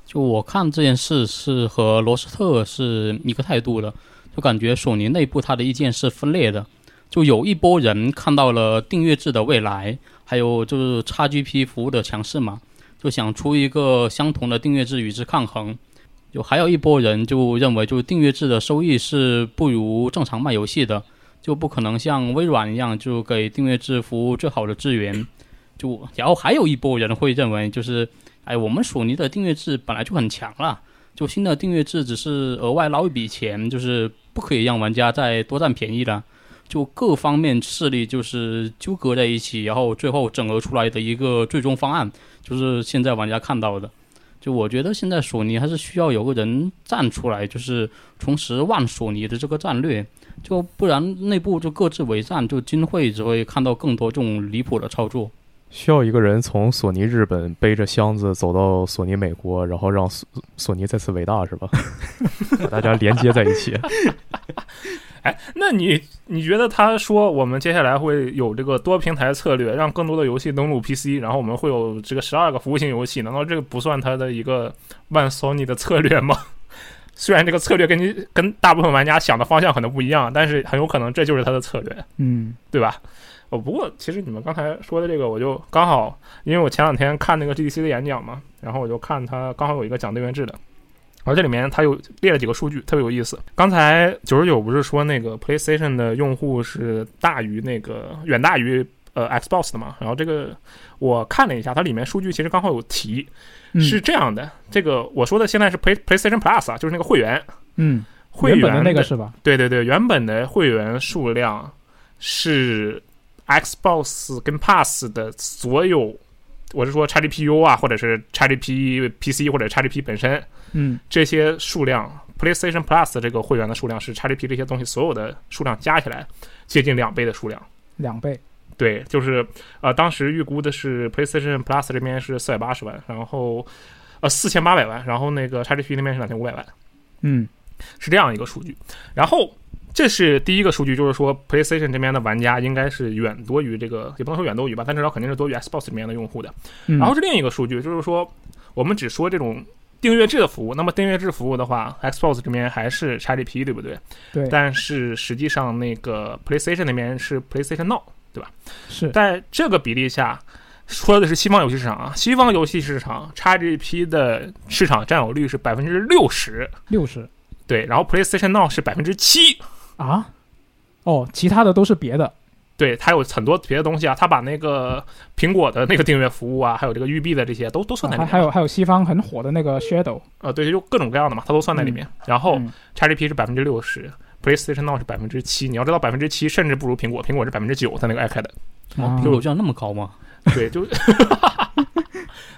Speaker 2: 就我看这件事是和罗斯特是一个态度的，就感觉索尼内部他的意见是分裂的。就有一波人看到了订阅制的未来，还有就是 XGP 服务的强势嘛，就想出一个相同的订阅制与之抗衡。就还有一波人就认为，就是订阅制的收益是不如正常卖游戏的，就不可能像微软一样，就给订阅制服务最好的资源。就然后还有一波人会认为，就是哎，我们索尼的订阅制本来就很强了，就新的订阅制只是额外捞一笔钱，就是不可以让玩家再多占便宜了。就各方面势力就是纠葛在一起，然后最后整合出来的一个最终方案，就是现在玩家看到的。就我觉得现在索尼还是需要有个人站出来，就是重拾万索尼的这个战略，就不然内部就各自为战，就今会只会看到更多这种离谱的操作。
Speaker 3: 需要一个人从索尼日本背着箱子走到索尼美国，然后让索索尼再次伟大，是吧？把大家连接在一起。
Speaker 4: 哎，那你你觉得他说我们接下来会有这个多平台策略，让更多的游戏登陆 PC，然后我们会有这个十二个服务型游戏，难道这个不算他的一个万 Sony 的策略吗？虽然这个策略跟你跟大部分玩家想的方向可能不一样，但是很有可能这就是他的策略，
Speaker 1: 嗯
Speaker 4: 对吧？哦，不过其实你们刚才说的这个，我就刚好，因为我前两天看那个 GDC 的演讲嘛，然后我就看他刚好有一个讲订阅制的，而这里面他有列了几个数据，特别有意思。刚才九十九不是说那个 PlayStation 的用户是大于那个远大于呃 Xbox 的嘛？然后这个我看了一下，它里面数据其实刚好有提，
Speaker 1: 嗯
Speaker 4: 是这样的，这个我说的现在是 Play PlayStation Plus 啊，就是那个会员，
Speaker 1: 嗯，
Speaker 4: 会员
Speaker 1: 的那个是吧？
Speaker 4: 对对对，原本的会员数量是 Xbox 跟 Pass 的所有，我是说 XGPU 啊，或者是 XGP PC 或者 XGP 本身
Speaker 1: 嗯
Speaker 4: 这些数量，PlayStation Plus 这个会员的数量是 XGP 这些东西所有的数量加起来接近两倍的数量。
Speaker 1: 两倍。
Speaker 4: 对，就是呃，当时预估的是 PlayStation Plus 这边是四百八十万，然后呃四千八百万，然后那个 XGP 那边是两千五百万。
Speaker 1: 嗯
Speaker 4: 是这样一个数据。然后这是第一个数据，就是说 PlayStation 这边的玩家应该是远多于这个，也不能说远多于吧，但至少肯定是多于 Xbox 里面的用户的。
Speaker 1: 嗯，
Speaker 4: 然后是另一个数据，就是说我们只说这种。订阅制的服务，那么订阅制服务的话，Xbox 这边还是 XGP 对不对？
Speaker 1: 对，
Speaker 4: 但是实际上那个 PlayStation 那边是 PlayStation Now，对吧
Speaker 1: 是
Speaker 4: 在这个比例下，说的是西方游戏市场啊，西方游戏市场 XGP 的市场占有率是百分之六十，
Speaker 1: 六十
Speaker 4: 对，然后 PlayStation Now 是百分之七，
Speaker 1: 啊。哦，其他的都是别的。
Speaker 4: 对，它有很多别的东西啊，它把那个苹果的那个订阅服务啊，还有这个育碧的这些都都算在里面。
Speaker 1: 啊还还有还有西方很火的那个 Shadow，
Speaker 4: 呃，对，就各种各样的嘛，它都算在里面。然后
Speaker 1: 嗯
Speaker 4: XGP 是百分之六十，PlayStation Now 是百分之七。你要知道，百分之七甚至不如苹果，苹果是百分之九，它那个 iPad。
Speaker 1: 哦
Speaker 2: 苹果居然那么高吗？
Speaker 4: 对，就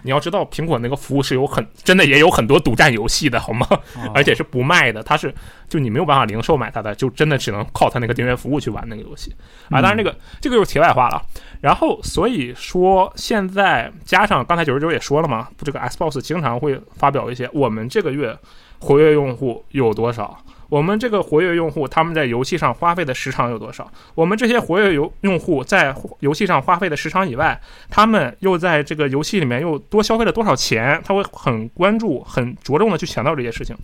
Speaker 4: 你要知道，苹果那个服务是有很真的也有很多独占游戏的，好吗？
Speaker 2: 啊
Speaker 4: 而且是不卖的，它是就你没有办法零售买它的，就真的只能靠它那个订阅服务去玩那个游戏啊。当然，这个这个就是题外话了。然后所以说，现在加上刚才九十九也说了嘛，这个 Xbox 经常会发表一些我们这个月活跃用户有多少。我们这个活跃用户他们在游戏上花费的时长有多少？我们这些活跃游用户在游戏上花费的时长以外，他们又在这个游戏里面又多消费了多少钱？他会很关注、很着重的去强调这些事情。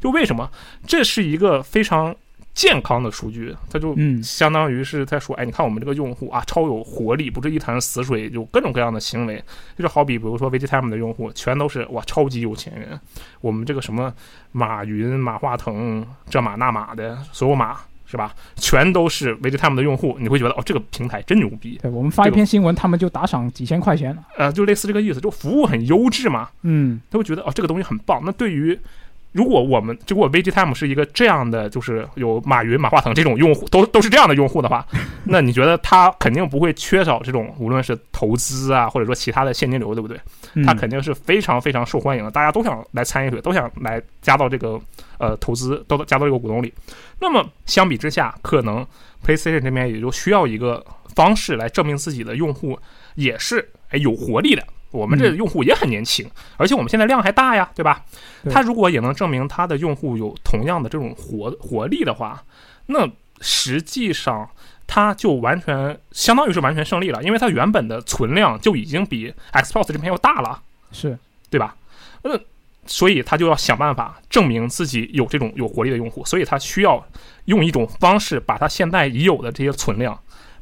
Speaker 4: 就为什么这是一个非常健康的数据？它就
Speaker 1: 嗯
Speaker 4: 相当于是在说，哎，你看我们这个用户啊，超有活力，不是一潭死水，有各种各样的行为。就是好比比如说 VGTime 的用户，全都是哇超级有钱人。我们这个什么马云、马化腾这马那马的所有马是吧，全都是 VGTime 的用户，你会觉得哦，这个平台真牛逼。
Speaker 1: 对我们发一篇新闻，他们就打赏几千块钱。
Speaker 4: 呃，就类似这个意思，就服务很优质嘛，
Speaker 1: 嗯
Speaker 4: 他会觉得哦，这个东西很棒。那对于如果我们如果 VGTime 是一个这样的，就是有马云、马化腾这种用户，都都是这样的用户的话，那你觉得他肯定不会缺少这种无论是投资啊，或者说其他的现金流，对不对？
Speaker 1: 嗯，
Speaker 4: 他肯定是非常非常受欢迎的，大家都想来参与，都想来加到这个呃投资，都加到这个股东里。那么相比之下，可能 PlayStation 这边也就需要一个方式来证明自己的用户也是哎有活力的。我们这
Speaker 1: 嗯
Speaker 4: 用户也很年轻，而且我们现在量还大呀，对吧？
Speaker 1: 对
Speaker 4: 他如果也能证明他的用户有同样的这种活活力的话，那实际上他就完全相当于是完全胜利了，因为他原本的存量就已经比 Xbox 这边要大了。
Speaker 1: 是
Speaker 4: 对吧？那所以他就要想办法证明自己有这种有活力的用户，所以他需要用一种方式把他现在已有的这些存量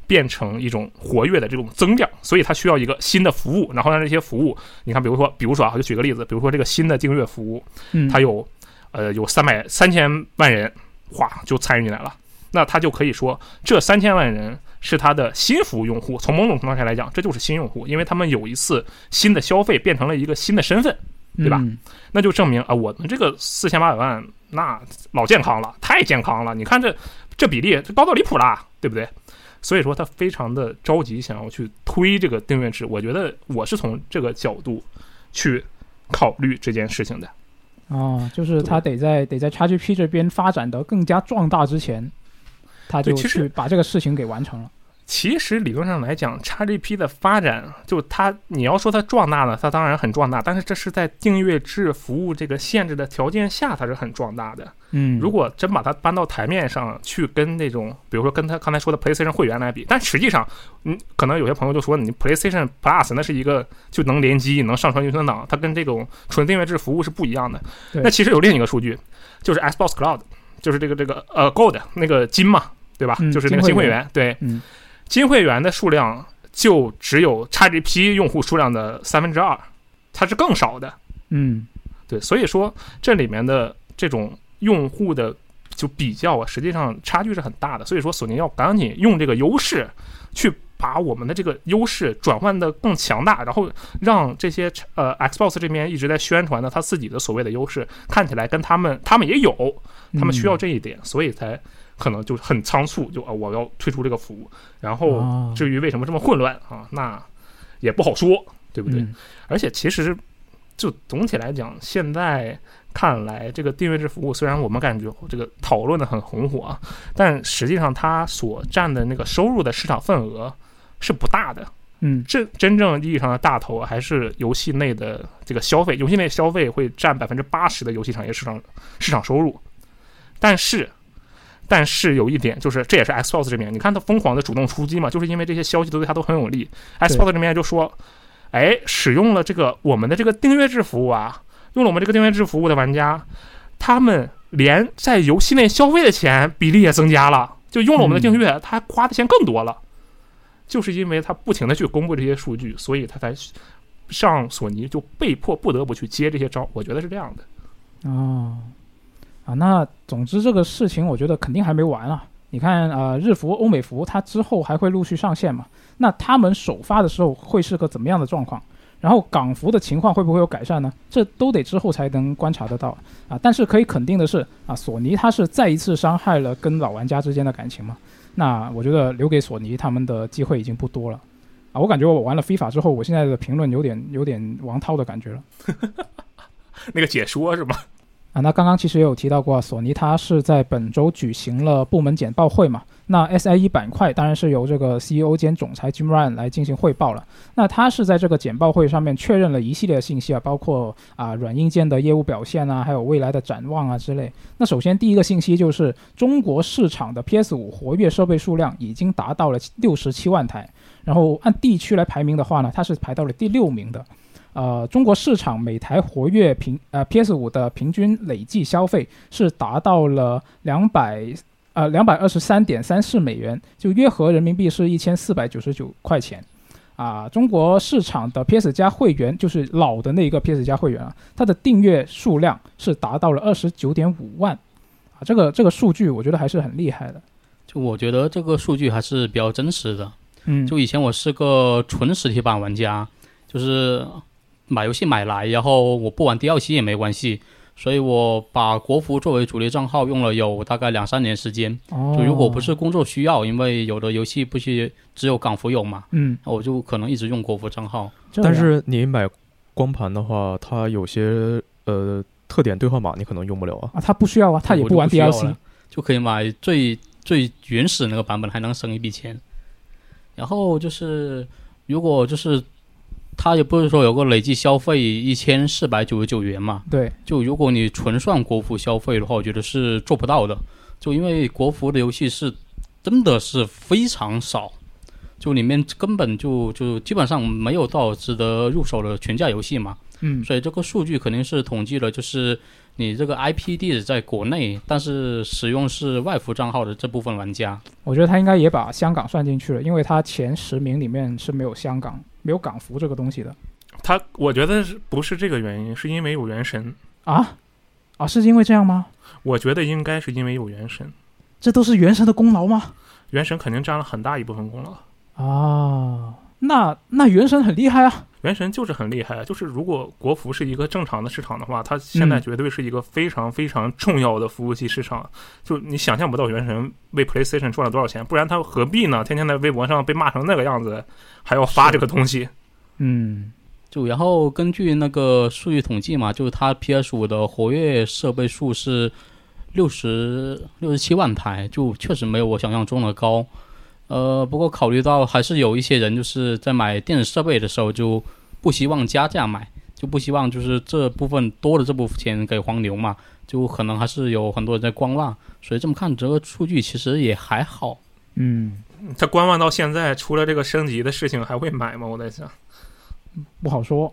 Speaker 4: 变成一种活跃的这种增量，所以它需要一个新的服务，然后让这些服务，你看，比如说，比如说啊，就举个例子，比如说这个新的订阅服务，
Speaker 1: 嗯，
Speaker 4: 它有呃有三百三千万人，哗就参与进来了，那他就可以说这三千万人是他的新服务用户，从某种程度上来讲，这就是新用户，因为他们有一次新的消费变成了一个新的身份，对吧？
Speaker 1: 嗯
Speaker 4: 那就证明啊，我们这个四千八百万那老健康了，太健康了，你看这这比例这高到离谱啦，对不对？所以说他非常的着急，想要去推这个订阅制。我觉得我是从这个角度去考虑这件事情的。
Speaker 1: 哦，就是他得在得在 XGP 这边发展的更加壮大之前，他就去把这个事情给完成了。
Speaker 4: 其实理论上来讲，XGP 的发展，就它你要说它壮大呢，它当然很壮大，但是这是在订阅制服务这个限制的条件下，它是很壮大的。
Speaker 1: 嗯，
Speaker 4: 如果真把它搬到台面上去跟那种，比如说跟他刚才说的 PlayStation 会员来比，但实际上，嗯，可能有些朋友就说你 PlayStation Plus 那是一个就能联机、能上传运存档，它跟这种纯订阅制服务是不一样的。
Speaker 1: 对
Speaker 4: 那其实有另一个数据，就是 Xbox Cloud，就是这个这个呃 Gold 那个金嘛，对吧？
Speaker 1: 嗯
Speaker 4: 就是那个
Speaker 1: 金会员
Speaker 4: 金会员，对，
Speaker 1: 嗯
Speaker 4: 金会员的数量就只有 XGP 用户数量的三分之二，它是更少的。
Speaker 1: 嗯
Speaker 4: 对，所以说这里面的这种用户的就比较啊，实际上差距是很大的。所以说，索尼要赶紧用这个优势去把我们的这个优势转换的更强大，然后让这些呃 Xbox 这边一直在宣传的他自己的所谓的优势，看起来跟他们他们也有，他们需要这一点，所以才可能就很仓促，就啊、我要退出这个服务。然后
Speaker 1: 哦
Speaker 4: 至于为什么这么混乱啊，那也不好说，对不对？
Speaker 1: 嗯
Speaker 4: 而且其实就总体来讲，现在看来，这个订阅制服务虽然我们感觉这个讨论的很红火啊，但实际上它所占的那个收入的市场份额是不大的。
Speaker 1: 嗯
Speaker 4: 真真正意义上的大头还是游戏内的这个消费，游戏内消费会占百分之八十的游戏产业市场市场收入。但是，但是有一点就是，这也是 Xbox 这边，你看他疯狂的主动出击嘛，就是因为这些消息都对他都很有利。Xbox 这边就说，哎，使用了这个我们的这个订阅制服务啊，用了我们这个订阅制服务的玩家，他们连在游戏内消费的钱比例也增加了，就用了我们的订阅，他花的钱更多了。就是因为他不停的去公布这些数据，所以他才上索尼就被迫不得不去接这些招。我觉得是这样的。
Speaker 1: 哦，啊，那总之这个事情我觉得肯定还没完啊。你看、呃日服、欧美服它之后还会陆续上线嘛？那他们首发的时候会是个怎么样的状况？然后港服的情况会不会有改善呢？这都得之后才能观察得到啊。但是可以肯定的是啊，索尼它是再一次伤害了跟老玩家之间的感情嘛。那我觉得留给索尼他们的机会已经不多了啊。我感觉我玩了 FIFA 之后，我现在的评论有点有点王涛的感觉了。
Speaker 4: 那个解说是吗？
Speaker 1: 啊，那刚刚其实也有提到过，索尼它是在本周举行了部门简报会嘛。那 SIE 板块当然是由这个 CEO 兼总裁 Jim Ryan 来进行汇报了。那他是在这个简报会上面确认了一系列信息啊，包括啊软硬件的业务表现啊，还有未来的展望啊之类。那首先第一个信息就是中国市场的 PS 五活跃设备数量已经达到了六十七万台，然后按地区来排名的话呢，它是排到了第六名的。呃，中国市场每台活跃平呃 PS 五的平均累计消费是达到了两百呃两百二十三点三四美元，就约合人民币是一千四百九十九块钱。啊，中国市场的 PS 加会员就是老的那一个 PS 加会员啊，它的订阅数量是达到了二十九点五万，啊，这个这个数据我觉得还是很厉害的。
Speaker 2: 就我觉得这个数据还是比较真实的。
Speaker 1: 嗯，
Speaker 2: 就以前我是个纯实体版玩家，就是买游戏买来，然后我不玩第二期也没关系，所以我把国服作为主力账号用了有大概两三年时间。
Speaker 1: 哦，
Speaker 2: 就如果不是工作需要，因为有的游戏不是只有港服有嘛，
Speaker 1: 嗯，
Speaker 2: 我就可能一直用国服账号。
Speaker 3: 但是你买光盘的话，它有些呃特点兑换码你可能用不了啊。
Speaker 1: 啊，他不需要啊，它也不玩 DLC
Speaker 2: 了。就可以买最最原始那个版本，还能省一笔钱。然后就是，如果就是，它也不是说有个累计消费一千四百九十九元嘛，
Speaker 1: 对，
Speaker 2: 就如果你纯算国服消费的话，我觉得是做不到的。就因为国服的游戏是真的是非常少，就里面根本就就基本上没有到值得入手的全价游戏嘛。
Speaker 1: 嗯，
Speaker 2: 所以这个数据肯定是统计了，就是你这个 IP 地址在国内，但是使用是外服账号的这部分玩家。
Speaker 1: 我觉得他应该也把香港算进去了，因为他前十名里面是没有香港、没有港服这个东西的
Speaker 4: 他我觉得是不是这个原因？是因为有原神。
Speaker 1: 啊啊，是因为这样吗？
Speaker 4: 我觉得应该是因为有原神，
Speaker 1: 这都是原神的功劳吗？
Speaker 4: 原神肯定占了很大一部分功劳。
Speaker 1: 啊，那那原神很厉害啊。
Speaker 4: 原神就是很厉害，就是如果国服是一个正常的市场的话，它现在
Speaker 1: 嗯
Speaker 4: 绝对是一个非常非常重要的服务器市场。就你想象不到原神为 PlayStation 赚了多少钱，不然它何必呢？天天在微博上被骂成那个样子，还要发这个东西。
Speaker 1: 嗯，
Speaker 2: 就然后根据那个数据统计嘛，就是它 PS 五的活跃设备数是六十六十七万台，就确实没有我想象中的高。呃，不过考虑到还是有一些人就是在买电子设备的时候就不希望加价买，就不希望就是这部分多的这部分钱给黄牛嘛，就可能还是有很多人在观望，所以这么看这个数据其实也还好。
Speaker 1: 嗯，
Speaker 4: 他观望到现在，除了这个升级的事情，还会买吗？我在想，
Speaker 1: 不好说，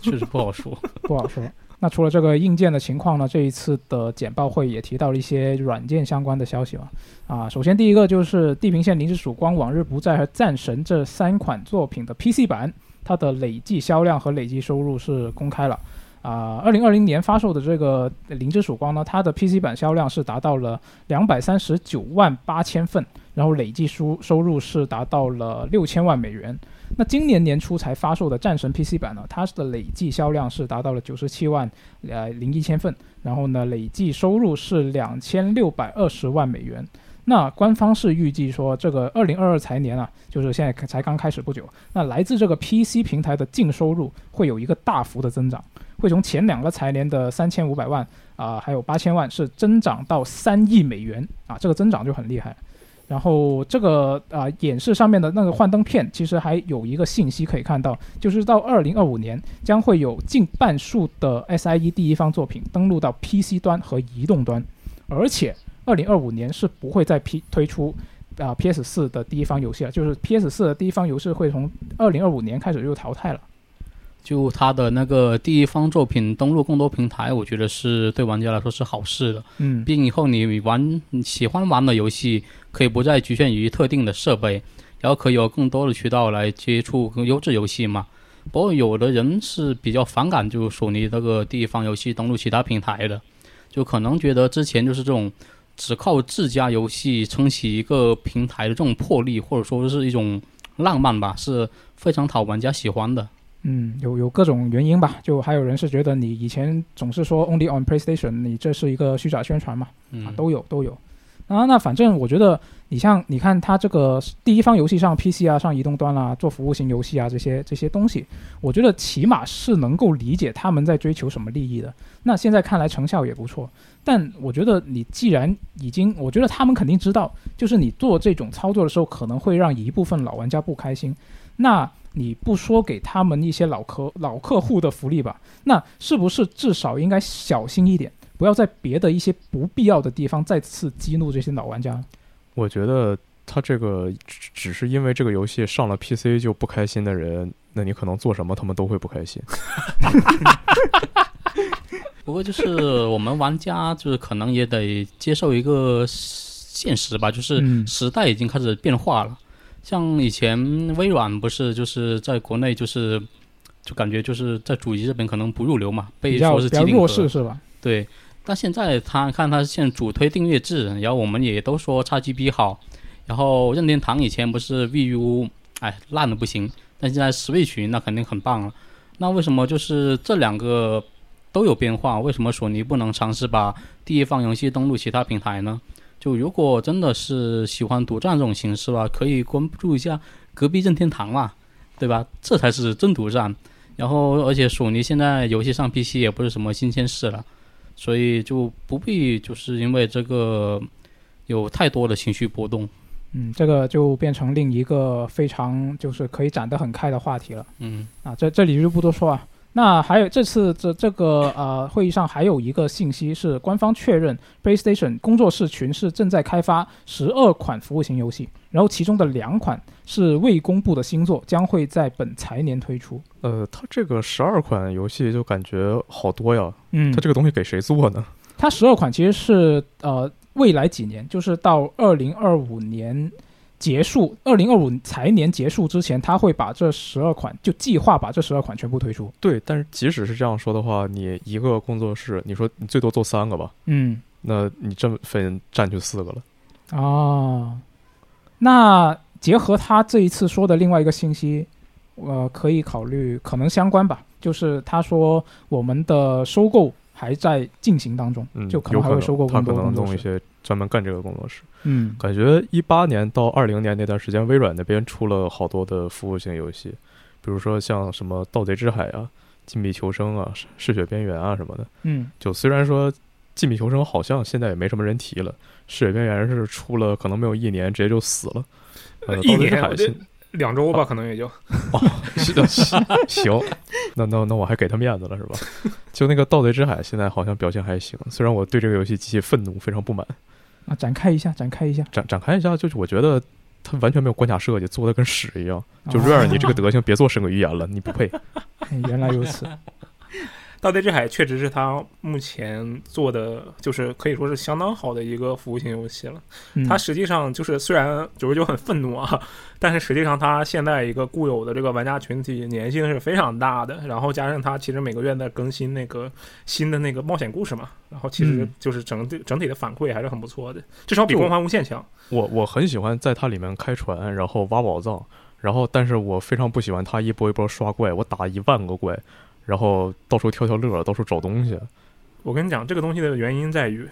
Speaker 2: 确实不好说。
Speaker 1: 不好说。那除了这个硬件的情况呢？这一次的简报会也提到了一些软件相关的消息嘛。啊，首先第一个就是《地平线：零之曙光》《往日不再》和《战神》这三款作品的 PC 版，它的累计销量和累计收入是公开了。啊，二零二零年发售的这个《零之曙光》呢，它的 PC 版销量是达到了两百三十九万八千份，然后累计收收入是达到了六千万美元。那今年年初才发售的战神 PC 版呢，它的累计销量是达到了九十七万呃零一千份，然后呢，累计收入是两千六百二十万美元。那官方是预计说，这个二零二二财年啊，就是现在才刚开始不久，那来自这个 PC 平台的净收入会有一个大幅的增长，会从前两个财年的三千五百万啊、还有八千万是增长到三亿美元啊，这个增长就很厉害。然后这个啊、演示上面的那个幻灯片，其实还有一个信息可以看到，就是到二零二五年将会有近半数的 SIE 第一方作品登陆到 PC 端和移动端，而且二零二五年是不会再 P 推出啊、PS 四的第一方游戏了，就是 PS 四的第一方游戏会从二零二五年开始就淘汰了。
Speaker 2: 就他的那个第一方作品登录更多平台，我觉得是对玩家来说是好事的。
Speaker 1: 嗯
Speaker 2: 毕竟以后你玩你喜欢玩的游戏，可以不再局限于特定的设备，然后可以有更多的渠道来接触更优质游戏嘛。不过有的人是比较反感，就索尼这个第一方游戏登录其他平台的，就可能觉得之前就是这种只靠自家游戏撑起一个平台的这种魄力，或者说是一种浪漫吧，是非常讨玩家喜欢的。
Speaker 1: 嗯，有有各种原因吧，就还有人是觉得你以前总是说 only on PlayStation，你这是一个虚假宣传嘛，啊
Speaker 2: 嗯，，
Speaker 1: 都有都有。啊，那反正我觉得你像你看它这个第一方游戏上 PC 啊，上移动端啦、做服务型游戏啊这些这些东西，我觉得起码是能够理解他们在追求什么利益的。那现在看来成效也不错，但我觉得你既然已经，我觉得他们肯定知道，就是你做这种操作的时候可能会让一部分老玩家不开心，那你不说给他们一些老客老客户的福利吧？那是不是至少应该小心一点？不要在别的一些不必要的地方再次激怒这些老玩家。
Speaker 3: 我觉得他这个只只是因为这个游戏上了 PC 就不开心的人，那你可能做什么他们都会不开心。
Speaker 2: 不过就是我们玩家就是可能也得接受一个现实吧，就是
Speaker 1: 嗯
Speaker 2: 时代已经开始变化了。像以前微软不是就是在国内就是就感觉就是在主机这边可能不入流嘛，被说是机
Speaker 1: 弱势是吧？
Speaker 2: 对，但现在他看他现在主推订阅制，然后我们也都说 XGP 好，然后任天堂以前不是 VU，哎烂的不行，但现在 Switch 那肯定很棒了。那为什么就是这两个都有变化？为什么索尼不能尝试把第一方游戏登录其他平台呢？就如果真的是喜欢独占这种形式吧，可以关注一下隔壁任天堂嘛，对吧？这才是真独占。然后，而且索尼现在游戏上 PC 也不是什么新鲜事了。所以就不必就是因为这个有太多的情绪波动。
Speaker 1: 嗯，这个就变成另一个非常就是可以展得很开的话题了。
Speaker 2: 嗯，
Speaker 1: 啊，这这里就不多说啊。那还有这次这这个呃会议上还有一个信息是官方确认，PlayStation 工作室群是正在开发十二款服务型游戏，然后其中的两款是未公布的新作，将会在本财年推出。
Speaker 3: 呃，它这个十二款游戏就感觉好多呀，
Speaker 1: 嗯
Speaker 3: 它这个东西给谁做呢？
Speaker 1: 它十二款其实是呃未来几年，就是到二零二五年结束，二零二五财年结束之前，他会把这十二款就计划把这十二款全部推出。
Speaker 3: 对，但是即使是这样说的话，你一个工作室，你说你最多做三个吧，
Speaker 1: 嗯，
Speaker 3: 那你这么分占去四个了。
Speaker 1: 哦，那结合他这一次说的另外一个信息，呃，可以考虑可能相关吧，就是他说我们的收购还在进行当中，
Speaker 3: 嗯，
Speaker 1: 就可能还会收购
Speaker 3: 能他可能
Speaker 1: 更多工作室。
Speaker 3: 弄一些专门干这个工作室。
Speaker 1: 嗯
Speaker 3: 感觉一八年到二零年那段时间，微软那边出了好多的服务型游戏，比如说像什么《盗贼之海》啊、《禁闭求生》啊、《嗜血边缘》啊什么的。
Speaker 1: 嗯
Speaker 3: 就虽然说《禁闭求生》好像现在也没什么人提了，《嗜血边缘》是出了可能没有一年直接就死了。呃，
Speaker 4: 一
Speaker 3: 盗贼之
Speaker 4: 年我这
Speaker 3: 海
Speaker 4: 两周吧，可能也就。
Speaker 3: 是的，行，那那那我还给他面子了是吧？就那个盗贼之海现在好像表现还行，虽然我对这个游戏极其愤怒，非常不满。
Speaker 1: 啊，展开一下，展开一下。
Speaker 3: 展展开一下，就是我觉得他完全没有关卡设计，做的跟屎一样。就
Speaker 1: 哦
Speaker 3: 瑞尔，你这个德行，别做神鬼预言了，你不配。
Speaker 1: 哎原来如此。
Speaker 4: 盗贼之海确实是他目前做的，就是可以说是相当好的一个服务型游戏了。
Speaker 1: 嗯，
Speaker 4: 它实际上就是虽然九十九很愤怒啊，但是实际上它现在一个固有的这个玩家群体粘性是非常大的，然后加上它其实每个月在更新那个新的那个冒险故事嘛，然后其实
Speaker 1: 嗯
Speaker 4: 就是整体整体的反馈还是很不错的，至少比光环无限强。
Speaker 3: 我我很喜欢在它里面开船，然后挖宝藏，然后但是我非常不喜欢它一波一波刷怪，我打一万个怪，然后到处跳跳乐，到处找东西。
Speaker 4: 我跟你讲，这个东西的原因在于，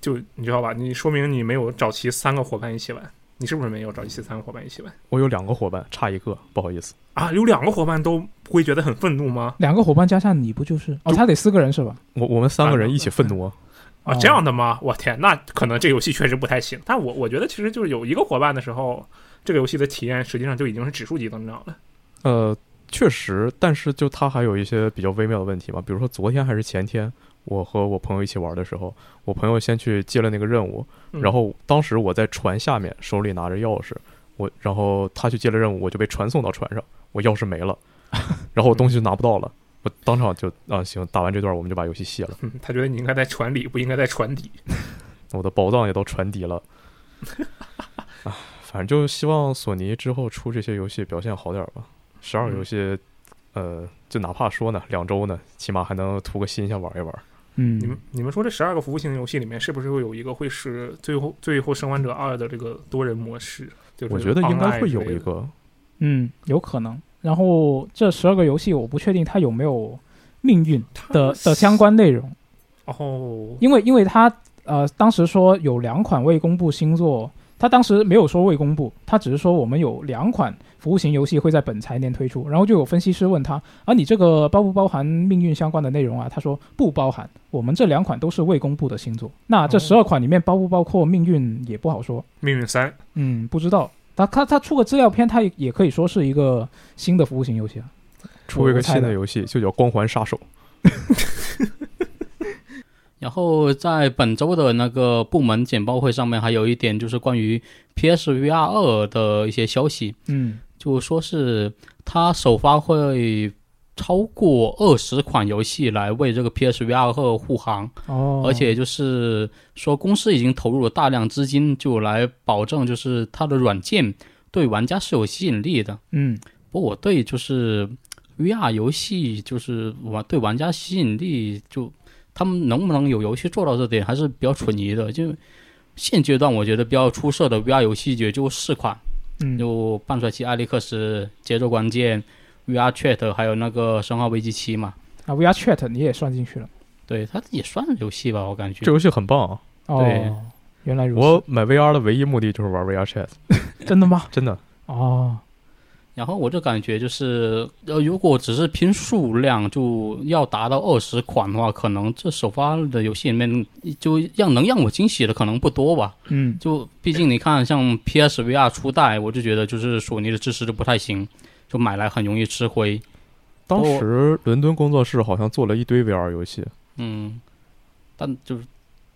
Speaker 4: 就你知道吧？你说明你没有找齐三个伙伴一起玩，你是不是没有找齐三个伙伴一起玩
Speaker 3: 我有两个伙伴，差一个，不好意思。
Speaker 4: 啊？有两个伙伴都不会觉得很愤怒吗？
Speaker 1: 两个伙伴加上你不就是？哦，他得四个人是吧？
Speaker 3: 我我们三个人一起愤怒啊！
Speaker 4: 啊，
Speaker 1: 哦
Speaker 4: 这样的吗？我天，那可能这游戏确实不太行。但我我觉得其实就是有一个伙伴的时候，这个游戏的体验实际上就已经是指数级增长了。
Speaker 3: 呃，确实，但是就它还有一些比较微妙的问题嘛，比如说昨天还是前天，我和我朋友一起玩的时候，我朋友先去接了那个任务，
Speaker 4: 嗯。
Speaker 3: 然后当时我在船下面，手里拿着钥匙，我然后他去接了任务，我就被传送到船上，我钥匙没了，然后我东西就拿不到了，我当场就啊行，打完这段我们就把游戏卸了，
Speaker 4: 嗯，他觉得你应该在船里，不应该在船底。
Speaker 3: 我的宝藏也都传底了，啊，反正就希望索尼之后出这些游戏表现好点儿吧，十二个游戏，呃，就哪怕说呢两周呢，起码还能图个新鲜玩一玩。
Speaker 1: 嗯
Speaker 4: 你，们你们说这十二个服务型游戏里面，是不是会有一个会是最后最后生还者二的这个多人模式？就是
Speaker 3: 我觉得应该会有。一个，
Speaker 1: 嗯，有可能。然后这十二个游戏，我不确定它有没有命运的的相关内容，
Speaker 4: 哦，
Speaker 1: 因为因为它呃当时说有两款未公布新作，他当时没有说未公布，他只是说我们有两款服务型游戏会在本财年推出，然后就有分析师问他，啊你这个包不包含命运相关的内容啊？他说不包含，我们这两款都是未公布的星座。那这
Speaker 4: 哦
Speaker 1: 十二款里面包不包括命运也不好说，
Speaker 4: 命运三
Speaker 1: 嗯，不知道。他他他出个资料片，他也也可以说是一个新的服务型游戏啊。
Speaker 3: 出一个新的游戏，就叫《光环杀手》。
Speaker 2: 然后在本周的那个部门简报会上面，还有一点就是关于 PSVR 二的一些消息，
Speaker 1: 嗯，
Speaker 2: 就说是它首发会超过二十款游戏来为这个 PSVR 二护航，
Speaker 1: 哦，
Speaker 2: 而且就是说公司已经投入了大量资金，就来保证就是它的软件对玩家是有吸引力的。
Speaker 1: 嗯。
Speaker 2: 不过我对就是 VR 游戏就是玩对玩家吸引力，就他们能不能有游戏做到这点，还是比较存疑的。就现阶段我觉得比较出色的 VR 游戏也就四款，
Speaker 1: 嗯，
Speaker 2: 就半衰期艾利克斯、节奏关键、VR Chat，还有那个生化危机七嘛。
Speaker 1: 啊 VR Chat 你也算进去了。
Speaker 2: 对，它也算游戏吧，我感觉。
Speaker 3: 这游戏很棒啊！
Speaker 1: 哦，原来如此。
Speaker 3: 我买 VR 的唯一目的就是玩 VR Chat，
Speaker 1: 真的吗？
Speaker 3: 真的。
Speaker 1: 哦，
Speaker 2: 然后我就感觉就是，呃，如果只是拼数量，就要达到二十款的话，可能这首发的游戏里面，就让能让我惊喜的可能不多吧。
Speaker 1: 嗯
Speaker 2: 就毕竟你看，像 PSVR 初代，我就觉得就是索尼的支持就不太行，就买来很容易吃灰。
Speaker 3: 当时伦敦工作室好像做了一堆 VR 游戏，
Speaker 2: 嗯，但就是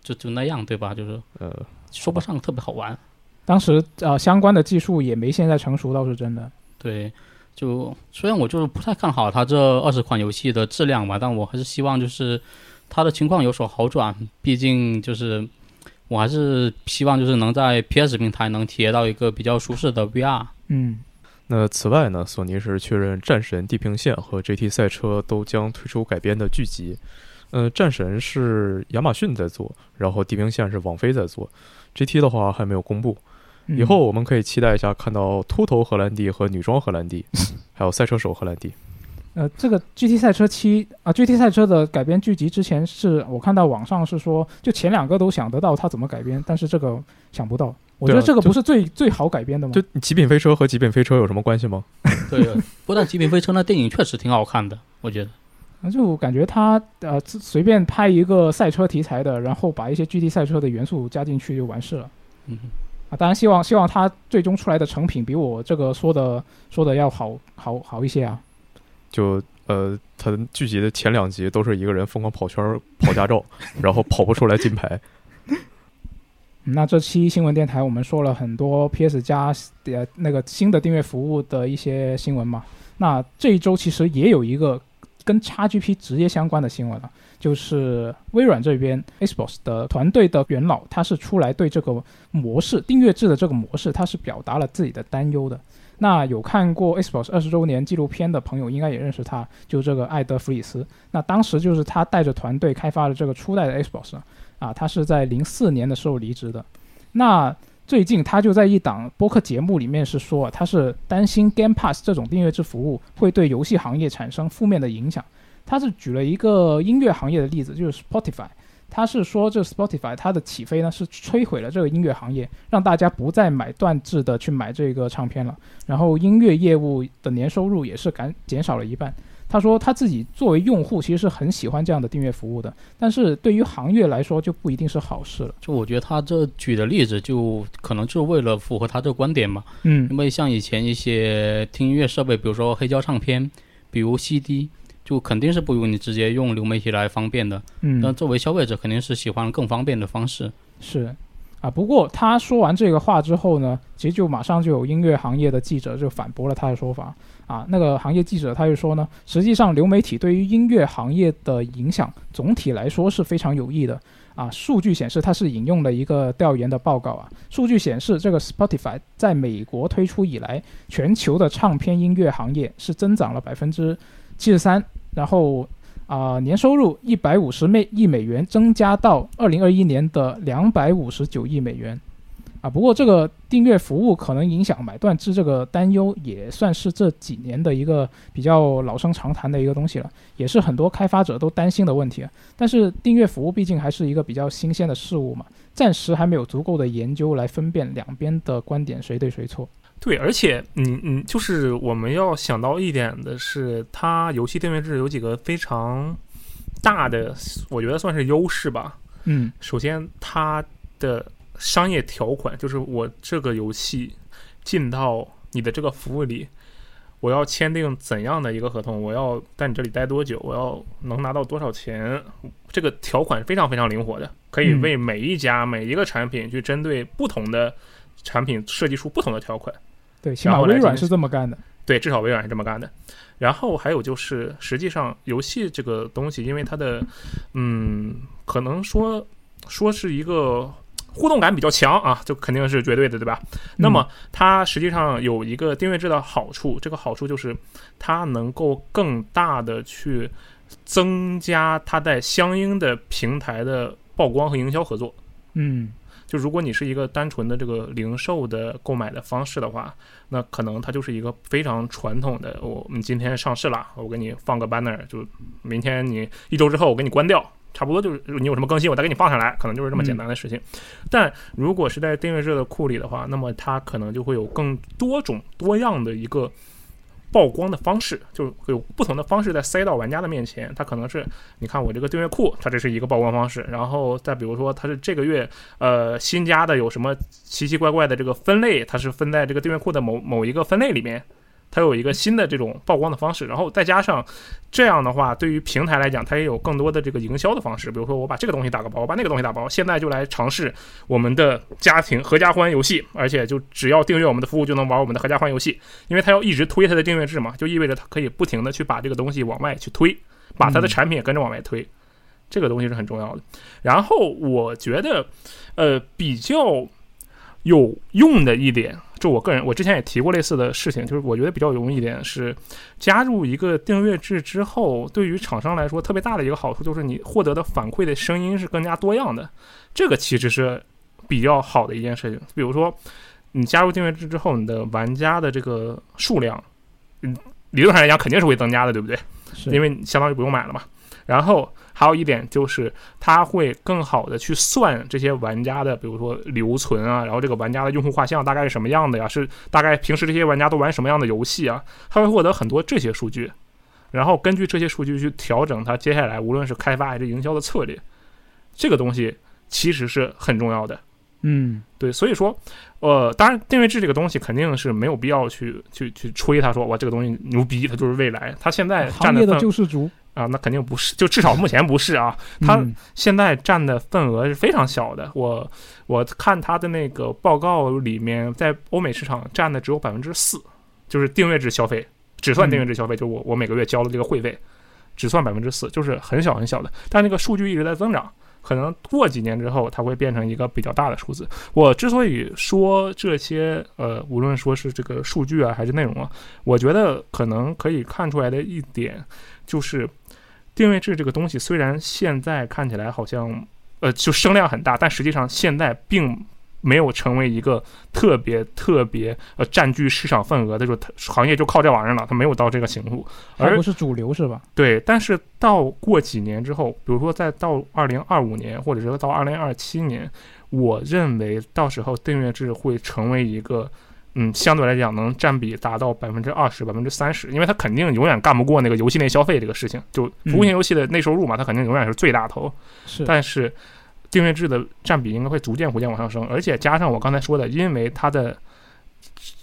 Speaker 2: 就就那样，对吧？就是
Speaker 3: 呃，
Speaker 2: 说不上特别好玩。
Speaker 1: 当时呃相关的技术也没现在成熟，倒是真的。
Speaker 2: 对，就虽然我就是不太看好它这二十款游戏的质量吧，但我还是希望就是它的情况有所好转。毕竟就是我还是希望就是能在 PS 平台能体验到一个比较舒适的 VR。
Speaker 1: 嗯
Speaker 3: 那此外呢，索尼是确认《战神：地平线》和《GT 赛车》都将推出改编的剧集。呃，《战神》是亚马逊在做，然后《地平线》是网飞在做，GT 的话还没有公布。
Speaker 1: 嗯
Speaker 3: 以后我们可以期待一下看到秃头荷兰弟和女装荷兰弟，还有赛车手荷兰弟。
Speaker 1: 呃，这个 GT 赛车七啊，GT 赛车的改编剧集之前是我看到网上是说，就前两个都想得到它怎么改编，但是这个想不到。我觉得这个不是最最好改编的吗
Speaker 3: 就？极品飞车和极品飞车有什么关系吗？
Speaker 2: 对，不但《极品飞车》那电影确实挺好看的，我觉得。
Speaker 1: 那就感觉他呃随便拍一个赛车题材的，然后把一些 GT 赛车的元素加进去就完事了。
Speaker 2: 嗯，
Speaker 1: 啊，当然希望希望它最终出来的成品比我这个说的说的要好好好一些啊。
Speaker 3: 就呃，他剧集的前两集都是一个人疯狂跑圈儿跑驾照，然后跑不出来金牌。
Speaker 1: 嗯那这期新闻电台我们说了很多 PS 加呃那个新的订阅服务的一些新闻嘛。那这一周其实也有一个跟 XGP 直接相关的新闻了，就是微软这边 Xbox 的团队的元老，他是出来对这个模式订阅制的这个模式，他是表达了自己的担忧的。那有看过 Xbox 二十周年纪录片的朋友，应该也认识他，就是这个艾德弗里斯。那当时就是他带着团队开发了这个初代的 Xbox 啊，他是在零四年的时候离职的。那最近他就在一档播客节目里面是说，他是担心 Game Pass 这种订阅制服务会对游戏行业产生负面的影响。他是举了一个音乐行业的例子，就是 Spotify。他是说，这 Spotify 它的起飞呢，是摧毁了这个音乐行业，让大家不再买断制的去买这个唱片了，然后音乐业务的年收入也是减减少了一半。他说他自己作为用户其实是很喜欢这样的订阅服务的，但是对于行业来说就不一定是好事了。
Speaker 2: 就我觉得他这举的例子，就可能就是为了符合他这个观点嘛。
Speaker 1: 嗯
Speaker 2: 因为像以前一些听音乐设备，比如说黑胶唱片，比如 CD，就肯定是不如你直接用流媒体来方便的。但
Speaker 1: 嗯，
Speaker 2: 作为消费者，肯定是喜欢更方便的方式。
Speaker 1: 是啊。不过他说完这个话之后呢，其实就马上就有音乐行业的记者就反驳了他的说法啊。那个行业记者他就说呢，实际上流媒体对于音乐行业的影响总体来说是非常有益的。啊，数据显示，它是引用了一个调研的报告啊。数据显示，这个 Spotify 在美国推出以来，全球的唱片音乐行业是增长了百分之七十三，然后啊、年收入一百五十美亿美元，增加到二零二一年的两百五十九亿美元。啊，不过这个订阅服务可能影响买断制这个担忧，也算是这几年的一个比较老生常谈的一个东西了，也是很多开发者都担心的问题。但是订阅服务毕竟还是一个比较新鲜的事物嘛，暂时还没有足够的研究来分辨两边的观点谁对谁错。
Speaker 4: 对，而且，你你，就是我们要想到一点的是，它游戏订阅制有几个非常大的，我觉得算是优势吧。
Speaker 1: 嗯
Speaker 4: 首先，它的商业条款就是我这个游戏进到你的这个服务里，我要签订怎样的一个合同，我要在你这里待多久，我要能拿到多少钱，这个条款非常非常灵活的，可以
Speaker 1: 嗯
Speaker 4: 为每一家、每一个产品去针对不同的产品设计出不同的条款。
Speaker 1: 对，起码微软是这么干的。
Speaker 4: 对，至少微软是这么干的。然后还有就是，实际上游戏这个东西，因为它的，嗯，可能说说是一个互动感比较强啊，就肯定是绝对的，对吧？那么它实际上有一个订阅制的好处，这个好处就是它能够更大的去增加它在相应的平台的曝光和营销合作。
Speaker 1: 嗯
Speaker 4: 就如果你是一个单纯的这个零售的购买的方式的话，那可能它就是一个非常传统的，我们今天上市了，我给你放个 banner，就明天你一周之后我给你关掉，差不多就是你有什么更新我再给你放上来，可能就是这么简单的事情。但如果是在订阅制的库里的话，那么它可能就会有更多种多样的一个。曝光的方式，就会有不同的方式在塞到玩家的面前。它可能是，你看我这个订阅库，它这是一个曝光方式。然后再比如说，它是这个月呃新加的有什么奇奇怪怪的这个分类，它是分在这个订阅库的某某一个分类里面，它有一个新的这种曝光的方式。然后再加上这样的话，对于平台来讲，它也有更多的这个营销的方式。比如说，我把这个东西打个包，我把那个东西打包，现在就来尝试我们的家庭合家欢游戏，而且就只要订阅我们的服务就能玩我们的合家欢游戏。因为它要一直推它的订阅制嘛，就意味着它可以不停的去把这个东西往外去推，把它的产品也跟着往外推，这个东西是很重要的。然后我觉得，呃，比较有用的一点，就我个人，我之前也提过类似的事情，就是我觉得比较容易一点是，加入一个订阅制之后，对于厂商来说特别大的一个好处就是你获得的反馈的声音是更加多样的，这个其实是比较好的一件事情。比如说，你加入订阅制之后，你的玩家的这个数量，嗯，理论上来讲肯定是会增加的，对不对？
Speaker 1: 是
Speaker 4: 因为你相当于不用买了嘛。然后还有一点就是，它会更好的去算这些玩家的，比如说留存啊，然后这个玩家的用户画像大概是什么样的呀？是大概平时这些玩家都玩什么样的游戏啊？它会获得很多这些数据，然后根据这些数据去调整它接下来无论是开发还是营销的策略。这个东西其实是很重要的。
Speaker 1: 嗯
Speaker 4: 对，所以说，呃，当然定位制这个东西肯定是没有必要去去去吹他说哇这个东西牛逼，它就是未来。它现在占
Speaker 1: 行业的
Speaker 4: 份
Speaker 1: 救世主，
Speaker 4: 啊，那肯定不是，就至少目前不是啊。它
Speaker 1: 嗯
Speaker 4: 现在占的份额是非常小的。我我看它的那个报告里面，在欧美市场占的只有百分之四，就是订阅制消费，只算订阅制消费，就我我每个月交的这个会费，只算百分之四，就是很小很小的。但那个数据一直在增长，可能过几年之后，它会变成一个比较大的数字。我之所以说这些，呃，无论说是这个数据啊，还是内容啊，我觉得可能可以看出来的一点就是。订阅制这个东西虽然现在看起来好像呃就声量很大，但实际上现在并没有成为一个特别特别呃占据市场份额的，就它行业就靠这玩意儿了，它没有到这个程度。而
Speaker 1: 还不是主流是吧？
Speaker 4: 对，但是到过几年之后，比如说再到二零二五年，或者说到二零二七年，我认为到时候订阅制会成为一个。嗯，相对来讲能占比达到百分之二十、百分之三十，因为它肯定永远干不过那个游戏内消费这个事情，就服务型游戏的内收入嘛，它肯定永远是最大头。
Speaker 1: 是，
Speaker 4: 但是订阅制的占比应该会逐渐逐渐往上升，而且加上我刚才说的，因为它的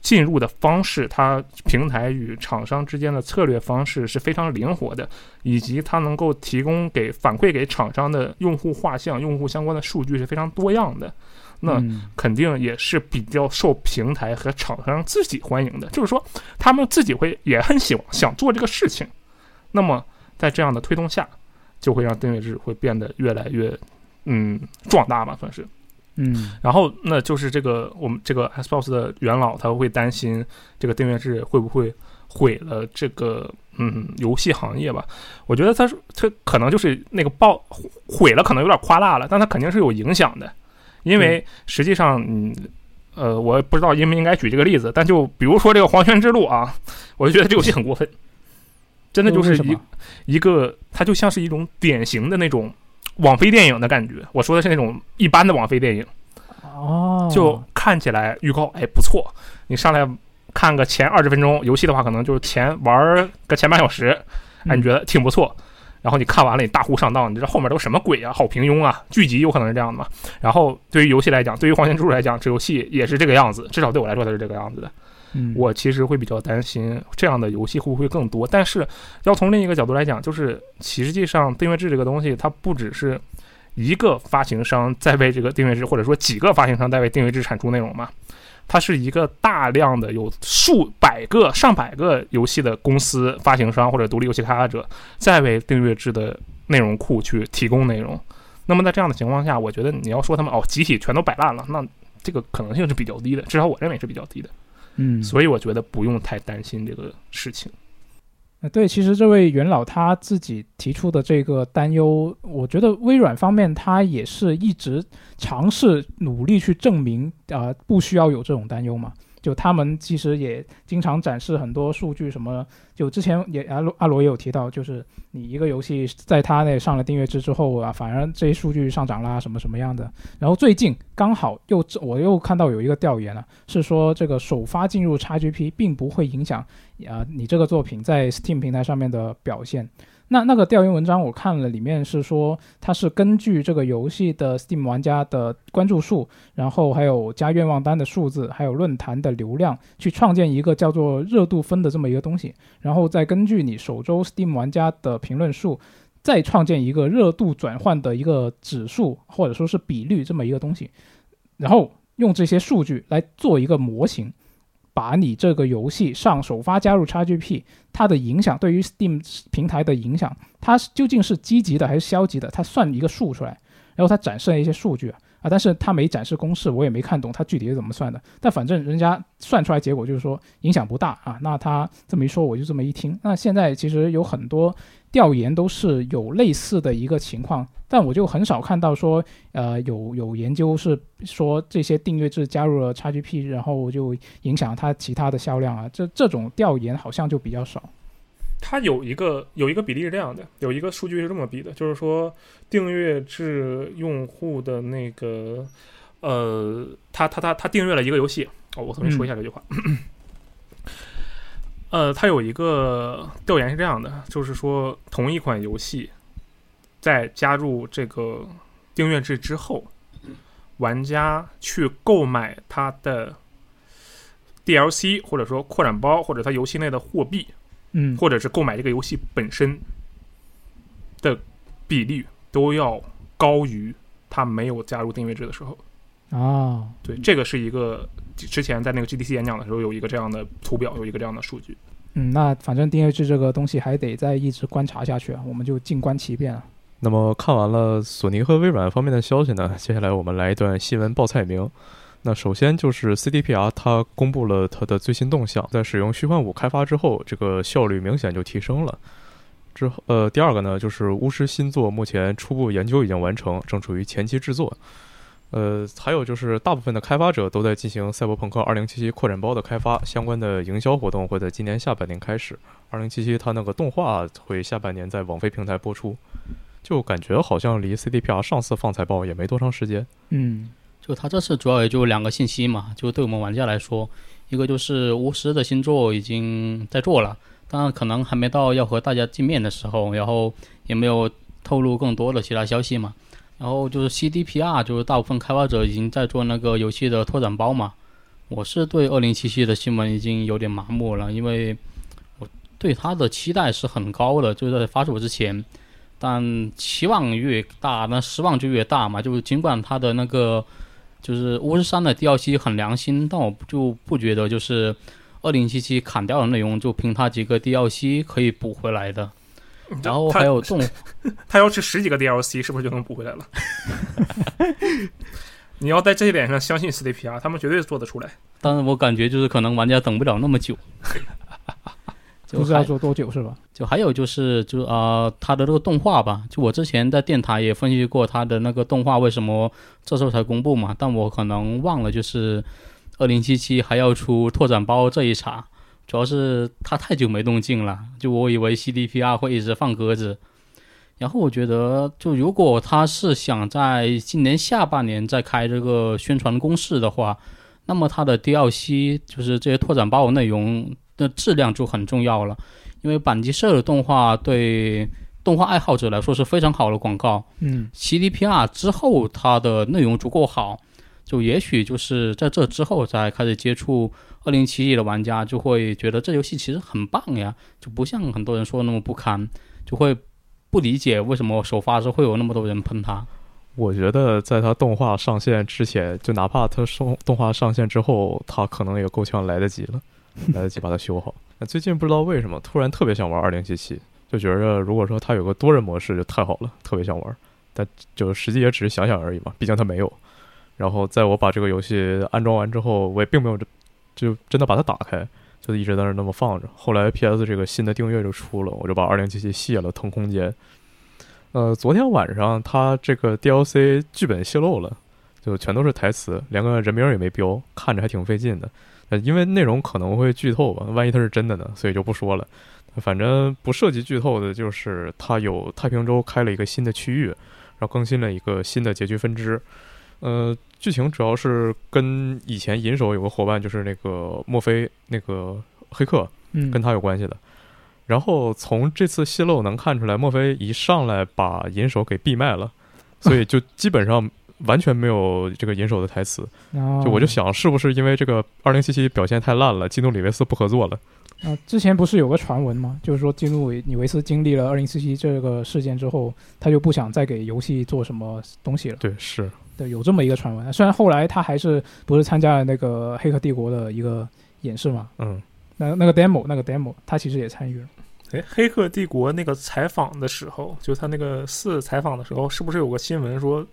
Speaker 4: 进入的方式，它平台与厂商之间的策略方式是非常灵活的，以及它能够提供给反馈给厂商的用户画像、用户相关的数据是非常多样的。那
Speaker 1: 嗯
Speaker 4: 肯定也是比较受平台和厂商自己欢迎的，就是说他们自己会也很喜欢想做这个事情。那么在这样的推动下，就会让订阅制会变得越来越嗯壮大吧，算是。
Speaker 1: 嗯
Speaker 4: 然后那就是这个我们这个 Xbox 的元老他会担心这个订阅制会不会毁了这个嗯游戏行业吧？我觉得他说他可能就是那个爆毁了，可能有点夸大了，但他肯定是有影响的，因为实际上嗯。呃，我不知道应不应该举这个例子，但就比如说这个《黄泉之路》啊，我就觉得这游戏很过分，真的就是一一个，它就像是一种典型的那种网飞电影的感觉。我说的是那种一般的网飞电影，
Speaker 1: 哦，
Speaker 4: 就看起来预告哎不错，你上来看个前二十分钟，游戏的话可能就是前玩个前半小时，哎你觉得挺不错，然后你看完了你大呼上当，你这后面都什么鬼啊，好平庸啊，剧集有可能是这样的嘛。然后对于游戏来讲，对于《黄泉之路》来讲，这游戏也是这个样子，至少对我来说它是这个样子的。
Speaker 1: 嗯
Speaker 4: 我其实会比较担心这样的游戏会不会更多。但是要从另一个角度来讲，就是其实际上订阅制这个东西，它不只是一个发行商在为这个订阅制，或者说几个发行商在为订阅制产出内容嘛。它是一个大量的有数百个、上百个游戏的公司、发行商或者独立游戏开发者，在为订阅制的内容库去提供内容。那么在这样的情况下，我觉得你要说他们哦集体全都摆烂了，那这个可能性是比较低的，至少我认为是比较低的。
Speaker 1: 嗯，
Speaker 4: 所以我觉得不用太担心这个事情。
Speaker 1: 呃，对，其实这位元老他自己提出的这个担忧，我觉得微软方面他也是一直尝试努力去证明，啊，不需要有这种担忧嘛。就他们其实也经常展示很多数据，什么就之前也阿罗阿罗也有提到，就是你一个游戏在他那上了订阅制之后啊，反而这些数据上涨啦，什么什么样的。然后最近刚好又我又看到有一个调研了、是说这个首发进入 XGP 并不会影响啊、你这个作品在 Steam 平台上面的表现。那那个调研文章我看了，里面是说它是根据这个游戏的 Steam 玩家的关注数，然后还有加愿望单的数字，还有论坛的流量，去创建一个叫做热度分的这么一个东西，然后再根据你首周 Steam 玩家的评论数，再创建一个热度转换的一个指数或者说是比率这么一个东西，然后用这些数据来做一个模型。把你这个游戏上首发加入 XGP，它的影响对于 Steam 平台的影响，它究竟是积极的还是消极的？它算一个数出来，然后它展示了一些数据，啊，但是他没展示公式，我也没看懂它具体是怎么算的。但反正人家算出来结果就是说影响不大啊。那他这么一说，我就这么一听。那现在其实有很多调研都是有类似的一个情况，但我就很少看到说，呃，有有研究是说这些订阅制加入了 XGP，然后就影响它其他的销量啊。这这种调研好像就比较少。
Speaker 4: 它有一个有一个比例是这样的，有一个数据是这么比的，就是说订阅制用户的那个，呃，他他他他订阅了一个游戏，哦，我重新说一下这句话。呃，它有一个调研是这样的，就是说同一款游戏在加入这个订阅制之后，玩家去购买它的 DLC，或者说扩展包，或者它游戏内的货币，
Speaker 1: 嗯，
Speaker 4: 或者是购买这个游戏本身的比例都要高于它没有加入订阅制的时候。
Speaker 1: 啊，
Speaker 4: 对，这个是一个之前在那个 GDC 演讲的时候有一个这样的图表，有一个这样的数据。
Speaker 1: 嗯，那反正订阅制这个东西还得再一直观察下去啊，我们就静观其变啊。
Speaker 3: 那么看完了索尼和微软方面的消息呢，接下来我们来一段新闻报菜名。那首先就是 CDPR 它公布了它的最新动向，在使用虚幻五开发之后，这个效率明显就提升了。之后，呃，第二个呢，就是巫师新作目前初步研究已经完成，正处于前期制作。呃，还有就是大部分的开发者都在进行《赛博朋克2077》扩展包的开发，相关的营销活动会在今年下半年开始。2077它那个动画会下半年在网飞平台播出，就感觉好像离 CDPR 上次放财报也没多长时间。
Speaker 1: 嗯
Speaker 2: 就它这次主要也就两个信息嘛，就对我们玩家来说，一个就是巫师的新作已经在做了，当然可能还没到要和大家见面的时候，然后也没有透露更多的其他消息嘛。然后就是 CDPR，就是大部分开发者已经在做那个游戏的拓展包嘛。我是对二零七七的新闻已经有点麻木了，因为我对它的期待是很高的，就是在发售之前，但期望越大，那失望就越大嘛。就是尽管它的那个就是巫师三的 DLC 很良心，但我就不觉得就是二零七七砍掉的内容就凭他几个 DLC 可以补回来的。然后还有动
Speaker 4: 他要是十几个 DLC，是不是就能补回来了？你要在这一点上相信 CDPR，他们绝对做得出来。
Speaker 2: 但是我感觉就是可能玩家等不了那么久，
Speaker 1: 不知道做多久是吧？
Speaker 2: 就还有就是就呃它的这个动画吧，就我之前在电台也分析过它的那个动画为什么这时候才公布嘛，但我可能忘了就是二零七七还要出拓展包这一茬，主要是它太久没动静了，就我以为 CDPR 会一直放鸽子。然后我觉得，就如果他是想在今年下半年再开这个宣传攻势的话，那么它的 DLC 就是这些拓展包的内容的质量就很重要了。因为板机社的动画对动画爱好者来说是非常好的广告。
Speaker 1: 嗯
Speaker 2: CDPR 之后它的内容足够好，就也许就是在这之后再开始接触二零七一的玩家，就会觉得这游戏其实很棒呀，就不像很多人说的那么不堪，就会不理解为什么首发时会有那么多人喷它。
Speaker 3: 我觉得在它动画上线之前，就哪怕它动动画上线之后，它可能也够呛来得及了，来得及把它修好。那最近不知道为什么突然特别想玩二零七七，就觉着如果说它有个多人模式就太好了，特别想玩。但就实际也只是想想而已嘛，毕竟它没有。然后在我把这个游戏安装完之后，我也并没有就真的把它打开，就一直在那儿那么放着。后来 PS 这个新的订阅就出了，我就把二零七七卸了，腾空间。呃，昨天晚上它这个 DLC 剧本泄露了，就全都是台词，连个人名也没标，看着还挺费劲的。呃，因为内容可能会剧透吧，万一它是真的呢，所以就不说了。反正不涉及剧透的，就是它有太平洲开了一个新的区域，然后更新了一个新的结局分支。呃，剧情主要是跟以前银手有个伙伴，就是那个墨菲那个黑客，
Speaker 1: 嗯，
Speaker 3: 跟他有关系的。然后从这次泄露能看出来，墨菲一上来把银手给闭麦了，所以就基本上完全没有这个银手的台词。
Speaker 1: 就
Speaker 3: 就我就想，是不是因为这个二零七七表现太烂了，基努里维斯不合作了？
Speaker 1: 啊，之前不是有个传闻吗？就是说基努里维斯经历了二零七七这个事件之后，他就不想再给游戏做什么东西了。
Speaker 3: 对，是
Speaker 1: 对，有这么一个传闻。虽然后来他还是不是参加了那个《黑客帝国》的一个演示嘛，
Speaker 3: 嗯，
Speaker 1: 那那个 demo 那个 demo 他其实也参与了。
Speaker 4: 哎，黑客帝国那个采访的时候，就他那个四采访的时候，是不是有个新闻说，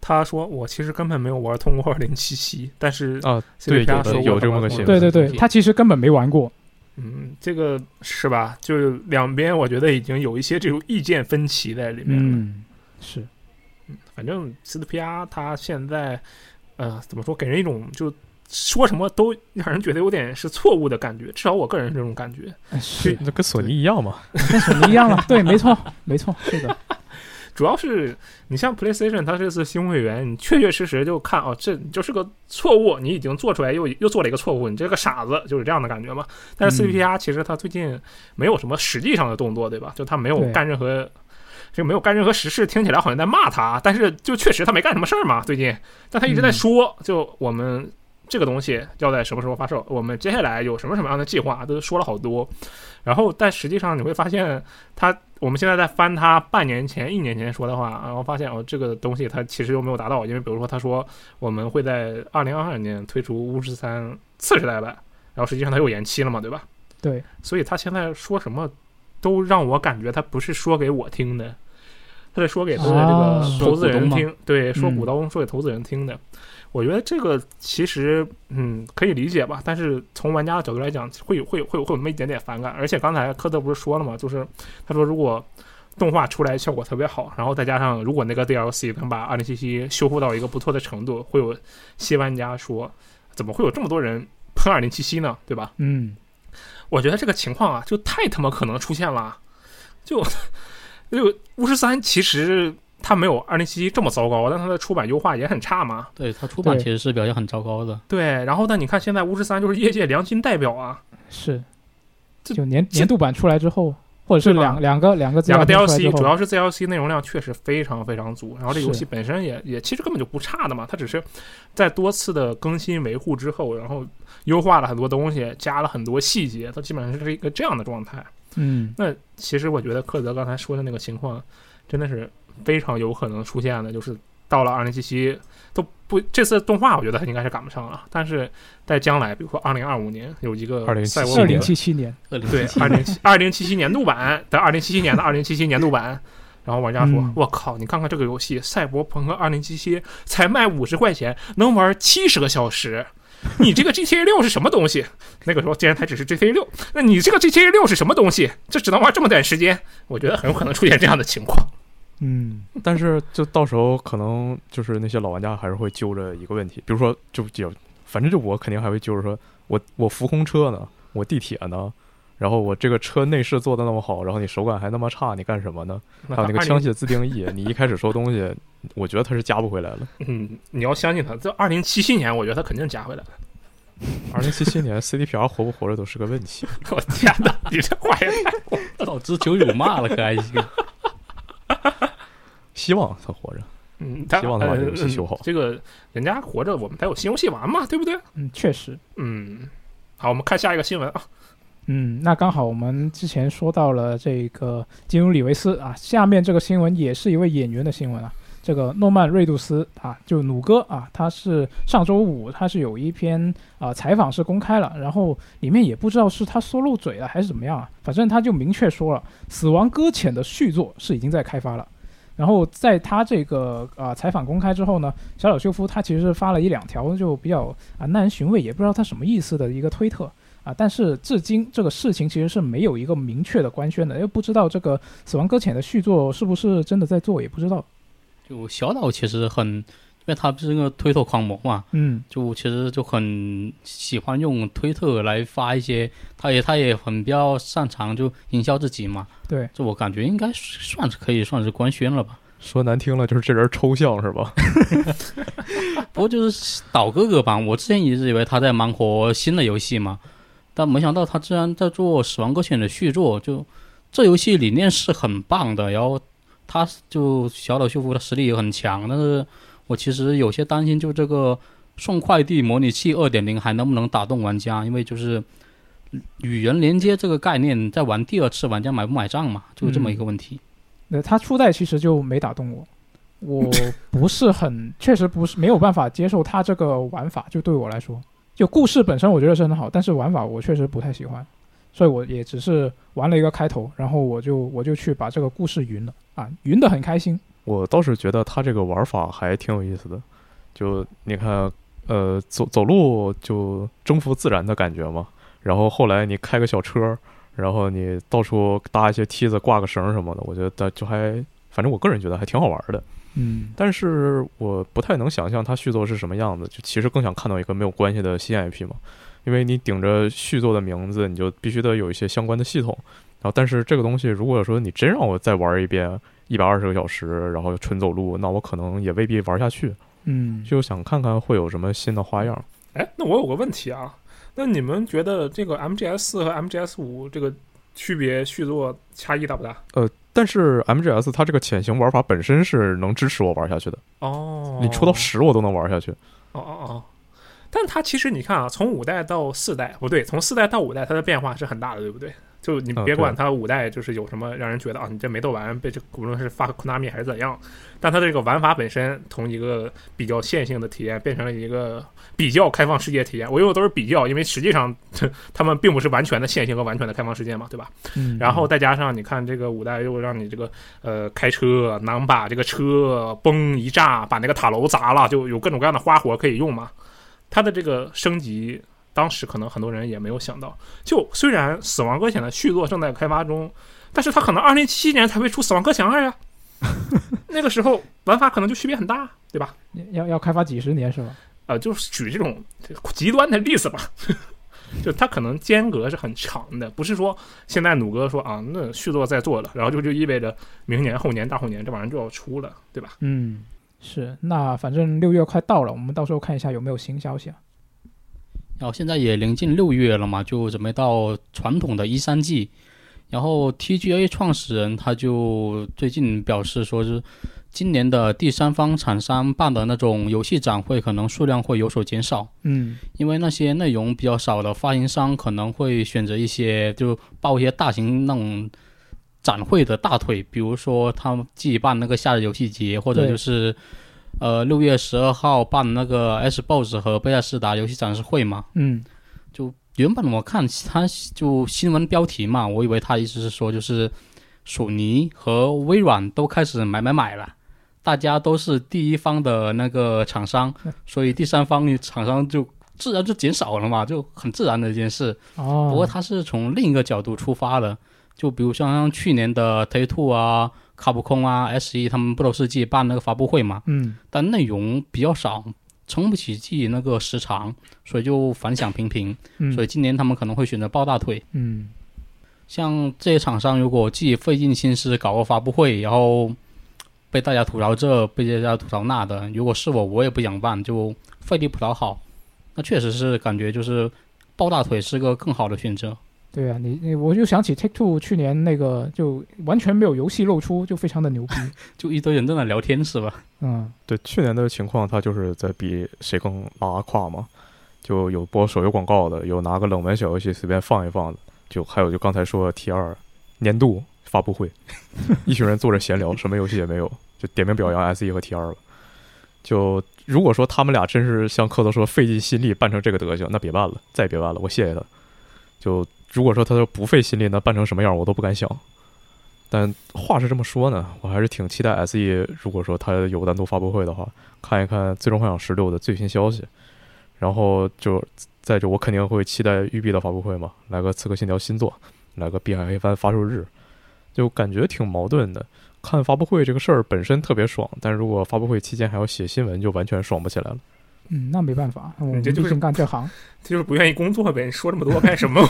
Speaker 4: 他说我其实根本没有玩通过二零七七，但是
Speaker 3: 啊，对有这么个新闻。
Speaker 1: 对对对，他其实根本没玩过。
Speaker 4: 嗯，这个是吧？就两边我觉得已经有一些这种意见分歧在里面了。
Speaker 1: 嗯，是，
Speaker 4: 反正 CDPR 它现在，呃，怎么说，给人一种就说什么都让人觉得有点是错误的感觉，至少我个人是这种感觉。
Speaker 1: 哎是
Speaker 3: 那跟索尼一样嘛？
Speaker 1: 跟索尼一样了。对，没错，没错，是的。
Speaker 4: 主要是你像 PlayStation，它这次新会员，你确确实实就看哦，这就是个错误，你已经做出来又又做了一个错误，你这个傻子，就是这样的感觉嘛。但是
Speaker 1: 嗯
Speaker 4: CDPR 其实它最近没有什么实际上的动作，对吧？就它没有干任何就没有干任何实事，听起来好像在骂他，但是就确实他没干什么事儿嘛，最近，但他一直在说，就我们这个东西要在什么时候发售，我们接下来有什么什么样的计划，都说了好多。然后，但实际上你会发现，他我们现在在翻他半年前、一年前说的话，然后发现哦，这个东西他其实又没有达到，因为比如说他说我们会在二零二二年推出巫师三次世代版，然后实际上他又延期了嘛，对吧？
Speaker 1: 对，
Speaker 4: 所以他现在说什么，都让我感觉他不是说给我听的，他在说给他的这
Speaker 1: 啊
Speaker 4: 个投资人听，对，说
Speaker 1: 嗯
Speaker 4: 股东说给投资人听的。我觉得这个其实嗯可以理解吧，但是从玩家的角度来讲，会有会有会有会有那么一点点反感。而且刚才科特不是说了吗？就是他说如果动画出来效果特别好，然后再加上如果那个 DLC 能把二零七七修复到一个不错的程度，会有新玩家说，怎么会有这么多人喷二零七七呢？对吧？
Speaker 1: 嗯，
Speaker 4: 我觉得这个情况啊，就太他妈可能出现了。就 就巫师三其实它没有二零七七这么糟糕，但它的出版优化也很差嘛。
Speaker 2: 对它出版其实是表现很糟糕的。
Speaker 4: 对，然后但你看现在巫师三就是业界良心代表啊，
Speaker 1: 是，
Speaker 4: 这
Speaker 1: 就年年度版出来之后，或者是两两个两个资
Speaker 4: 两个 DLC 主要是 DLC 内容量确实非常非常足，然后这游戏本身也也其实根本就不差的嘛，它只是在多次的更新维护之后，然后优化了很多东西，加了很多细节，它基本上是一个这样的状态。
Speaker 1: 嗯，
Speaker 4: 那其实我觉得克泽刚才说的那个情况，真的是非常有可能出现的，就是到了二零七七都不这次动画，我觉得它应该是赶不上了。但是在将来，比如说二零二五年有一个
Speaker 3: 2077
Speaker 4: 赛博
Speaker 1: 二零
Speaker 4: 朋克
Speaker 1: 七七年，
Speaker 4: 对二零七 二零七七年度版的二零七七年的二零七七年度版。然后玩家说
Speaker 1: 嗯：“
Speaker 4: 我靠，你看看这个游戏《赛博朋克2077》才卖五十块钱，能玩七十个小时。你这个 GTA 六是什么东西？那个时候竟然才只是 GTA 六，那你这个 GTA 六是什么东西？这只能玩这么短时间，我觉得很有可能出现这样的情况。
Speaker 1: 嗯，
Speaker 3: 但是就到时候可能就是那些老玩家还是会揪着一个问题，比如说就就反正就我肯定还会揪着说，我我浮空车呢，我地铁呢，然后我这个车内饰做的那么好，然后你手感还那么差，你干什么呢？还有那个枪械自定义，你一开始说东西，我觉得它是加不回来了。
Speaker 4: 嗯，你要相信他，这二零七七年，我觉得他肯定加回来了。
Speaker 3: 二零七七年 CDPR 活不活着都是个问题。
Speaker 4: 我天哪，你这话也太……
Speaker 2: 导致酒友骂了，可还行。
Speaker 3: 希望他活着。
Speaker 4: 嗯，他
Speaker 3: 希望他把这游戏
Speaker 4: 呃
Speaker 3: 修好
Speaker 4: 这个人家活着，我们才有新游戏玩嘛，对不对？
Speaker 1: 嗯，确实，
Speaker 4: 嗯，好，我们看下一个新闻啊。
Speaker 1: 嗯，那刚好我们之前说到了这个基努里维斯啊，下面这个新闻也是一位演员的新闻啊。这个诺曼瑞杜斯啊，就弩哥啊，他是上周五他是有一篇啊采访是公开了，然后里面也不知道是他说漏嘴了还是怎么样啊，反正他就明确说了，《死亡搁浅》的续作是已经在开发了。然后在他这个啊采访公开之后呢，小岛秀夫他其实是发了一两条就比较啊耐人寻味，也不知道他什么意思的一个推特。啊，但是至今这个事情其实是没有一个明确的官宣的，又不知道这个《死亡搁浅》的续作是不是真的在做，也不知道。
Speaker 2: 就小岛其实很，因为他是个推特狂魔嘛，
Speaker 1: 嗯
Speaker 2: 就其实就很喜欢用推特来发一些，他也他也很比较擅长就营销自己嘛。
Speaker 1: 对，
Speaker 2: 这我感觉应该算是可以算是官宣了吧。
Speaker 3: 说难听了，就是这人抽象是吧？
Speaker 2: 不过就是岛哥哥吧，我之前一直以为他在忙活新的游戏嘛，但没想到他居然在做《死亡搁浅》的续作。就这游戏理念是很棒的，然后他就小岛秀夫的实力也很强，但是我其实有些担心，就这个送快递模拟器二点零还能不能打动玩家？因为就是与人连接这个概念，在玩第二次，玩家买不买账嘛，就这么一个问题。
Speaker 1: 那他初代其实就没打动我，我不是很，确实不是没有办法接受他这个玩法，就对我来说，就故事本身我觉得是很好，但是玩法我确实不太喜欢，所以我也只是玩了一个开头，然后我就我就去把这个故事云了啊，云的很开心。
Speaker 3: 我倒是觉得他这个玩法还挺有意思的，就你看，呃，走走路就征服自然的感觉嘛。然后后来你开个小车，然后你到处搭一些梯子、挂个绳什么的，我觉得就还，反正我个人觉得还挺好玩的。
Speaker 1: 嗯
Speaker 3: 但是我不太能想象它续作是什么样子，就其实更想看到一个没有关系的新 IP 嘛，因为你顶着续作的名字，你就必须得有一些相关的系统。然后，但是这个东西，如果说你真让我再玩一遍一百二十个小时，然后纯走路，那我可能也未必玩下去。
Speaker 1: 嗯，
Speaker 3: 就想看看会有什么新的花样。
Speaker 4: 哎，那我有个问题啊，那你们觉得这个 MGS 四和 MGS 五这个区别续作差异大不大？
Speaker 3: 呃但是 MGS 它这个潜行玩法本身是能支持我玩下去的，
Speaker 4: 哦，
Speaker 3: 你出到十我都能玩下去。
Speaker 4: 哦哦哦，但它其实你看啊，从五代到四代，不对，从四代到五代，它的变化是很大的，对不对？就你
Speaker 3: 嗯
Speaker 4: 别管它五代就是有什么让人觉得啊，你这没斗完，被这无论是发库纳米还是怎样，但它的这个玩法本身从一个比较线性的体验变成了一个比较开放世界体验。我用的都是比较，因为实际上 他们并不是完全的线性和完全的开放世界嘛，对吧？
Speaker 1: 嗯，
Speaker 4: 然后再加上你看这个五代又让你这个呃开车能把这个车嘣一炸，把那个塔楼砸了，就有各种各样的花活可以用嘛。它的这个升级，当时可能很多人也没有想到。就虽然《死亡搁浅》的续作正在开发中，但是它可能二零七七年才会出《死亡搁浅二》呀。那个时候玩法可能就区别很大，对吧？
Speaker 1: 要要开发几十年是吧？
Speaker 4: 呃，就是举这种极端的例子吧。就它可能间隔是很长的，不是说现在努哥说啊，那续作在做了，然后就就意味着明年、后年、大后年这玩意儿就要出了，对吧？
Speaker 1: 嗯，是。那反正六月快到了，我们到时候看一下有没有新消息啊。
Speaker 2: 然后现在也临近六月了嘛，就准备到传统的一三季。然后 TGA 创始人他就最近表示说是，今年的第三方厂商办的那种游戏展会可能数量会有所减少，
Speaker 1: 嗯
Speaker 2: 因为那些内容比较少的发行商可能会选择一些就报一些大型那种展会的大腿，比如说他们自己办那个夏日游戏节，或者就是呃六月十二号办那个 Xbox 和贝塞斯达游戏展示会嘛。
Speaker 1: 嗯。
Speaker 2: 就原本我看他就新闻标题嘛，我以为他意思是说就是索尼和微软都开始买买买了，大家都是第一方的那个厂商，所以第三方厂商就自然就减少了嘛，就很自然的一件事。
Speaker 1: 哦，
Speaker 2: 不过他是从另一个角度出发的，就比如像像去年的 Take Two 啊、卡普空啊、SE 他们不都是自己办那个发布会嘛，
Speaker 1: 嗯
Speaker 2: 但内容比较少，撑不起自己那个时长，所以就反响平平。
Speaker 1: 嗯，
Speaker 2: 所以今年他们可能会选择抱大腿。
Speaker 1: 嗯
Speaker 2: 像这些厂商，如果自己费尽心思搞个发布会，然后被大家吐槽这，被大家吐槽那的，如果是我，我也不想办，就费力不讨好。那确实是感觉就是抱大腿是个更好的选择。
Speaker 1: 对啊，你你我就想起 Take Two 去年那个就完全没有游戏露出，就非常的牛逼。
Speaker 2: 就一堆人在那聊天是吧？
Speaker 1: 嗯
Speaker 3: 对，去年的情况，他就是在比谁更拉胯嘛，就有播手游广告的，有拿个冷门小游戏随便放一放的，就还有就刚才说 T 二年度发布会，一群人坐着闲聊，什么游戏也没有，就点名表扬 SE 和 T 二了。就如果说他们俩真是像科头说费尽心力办成这个德行，那别办了，再也别办了，我谢谢他。就如果说他都不费心力，那办成什么样我都不敢想。但话是这么说呢，我还是挺期待 SE，如果说它有单独发布会的话，看一看《最终幻想十六》的最新消息。然后就再就我肯定会期待育碧的发布会嘛，来个《刺客信条》新作，来个《碧海黑帆》发售日，就感觉挺矛盾的。看发布会这个事儿本身特别爽，但如果发布会期间还要写新闻，就完全爽不起来了。
Speaker 1: 嗯，那没办法，我们
Speaker 4: 这就是
Speaker 1: 毕竟干这行。
Speaker 4: 这就是不愿意工作呗。说这么多干什么？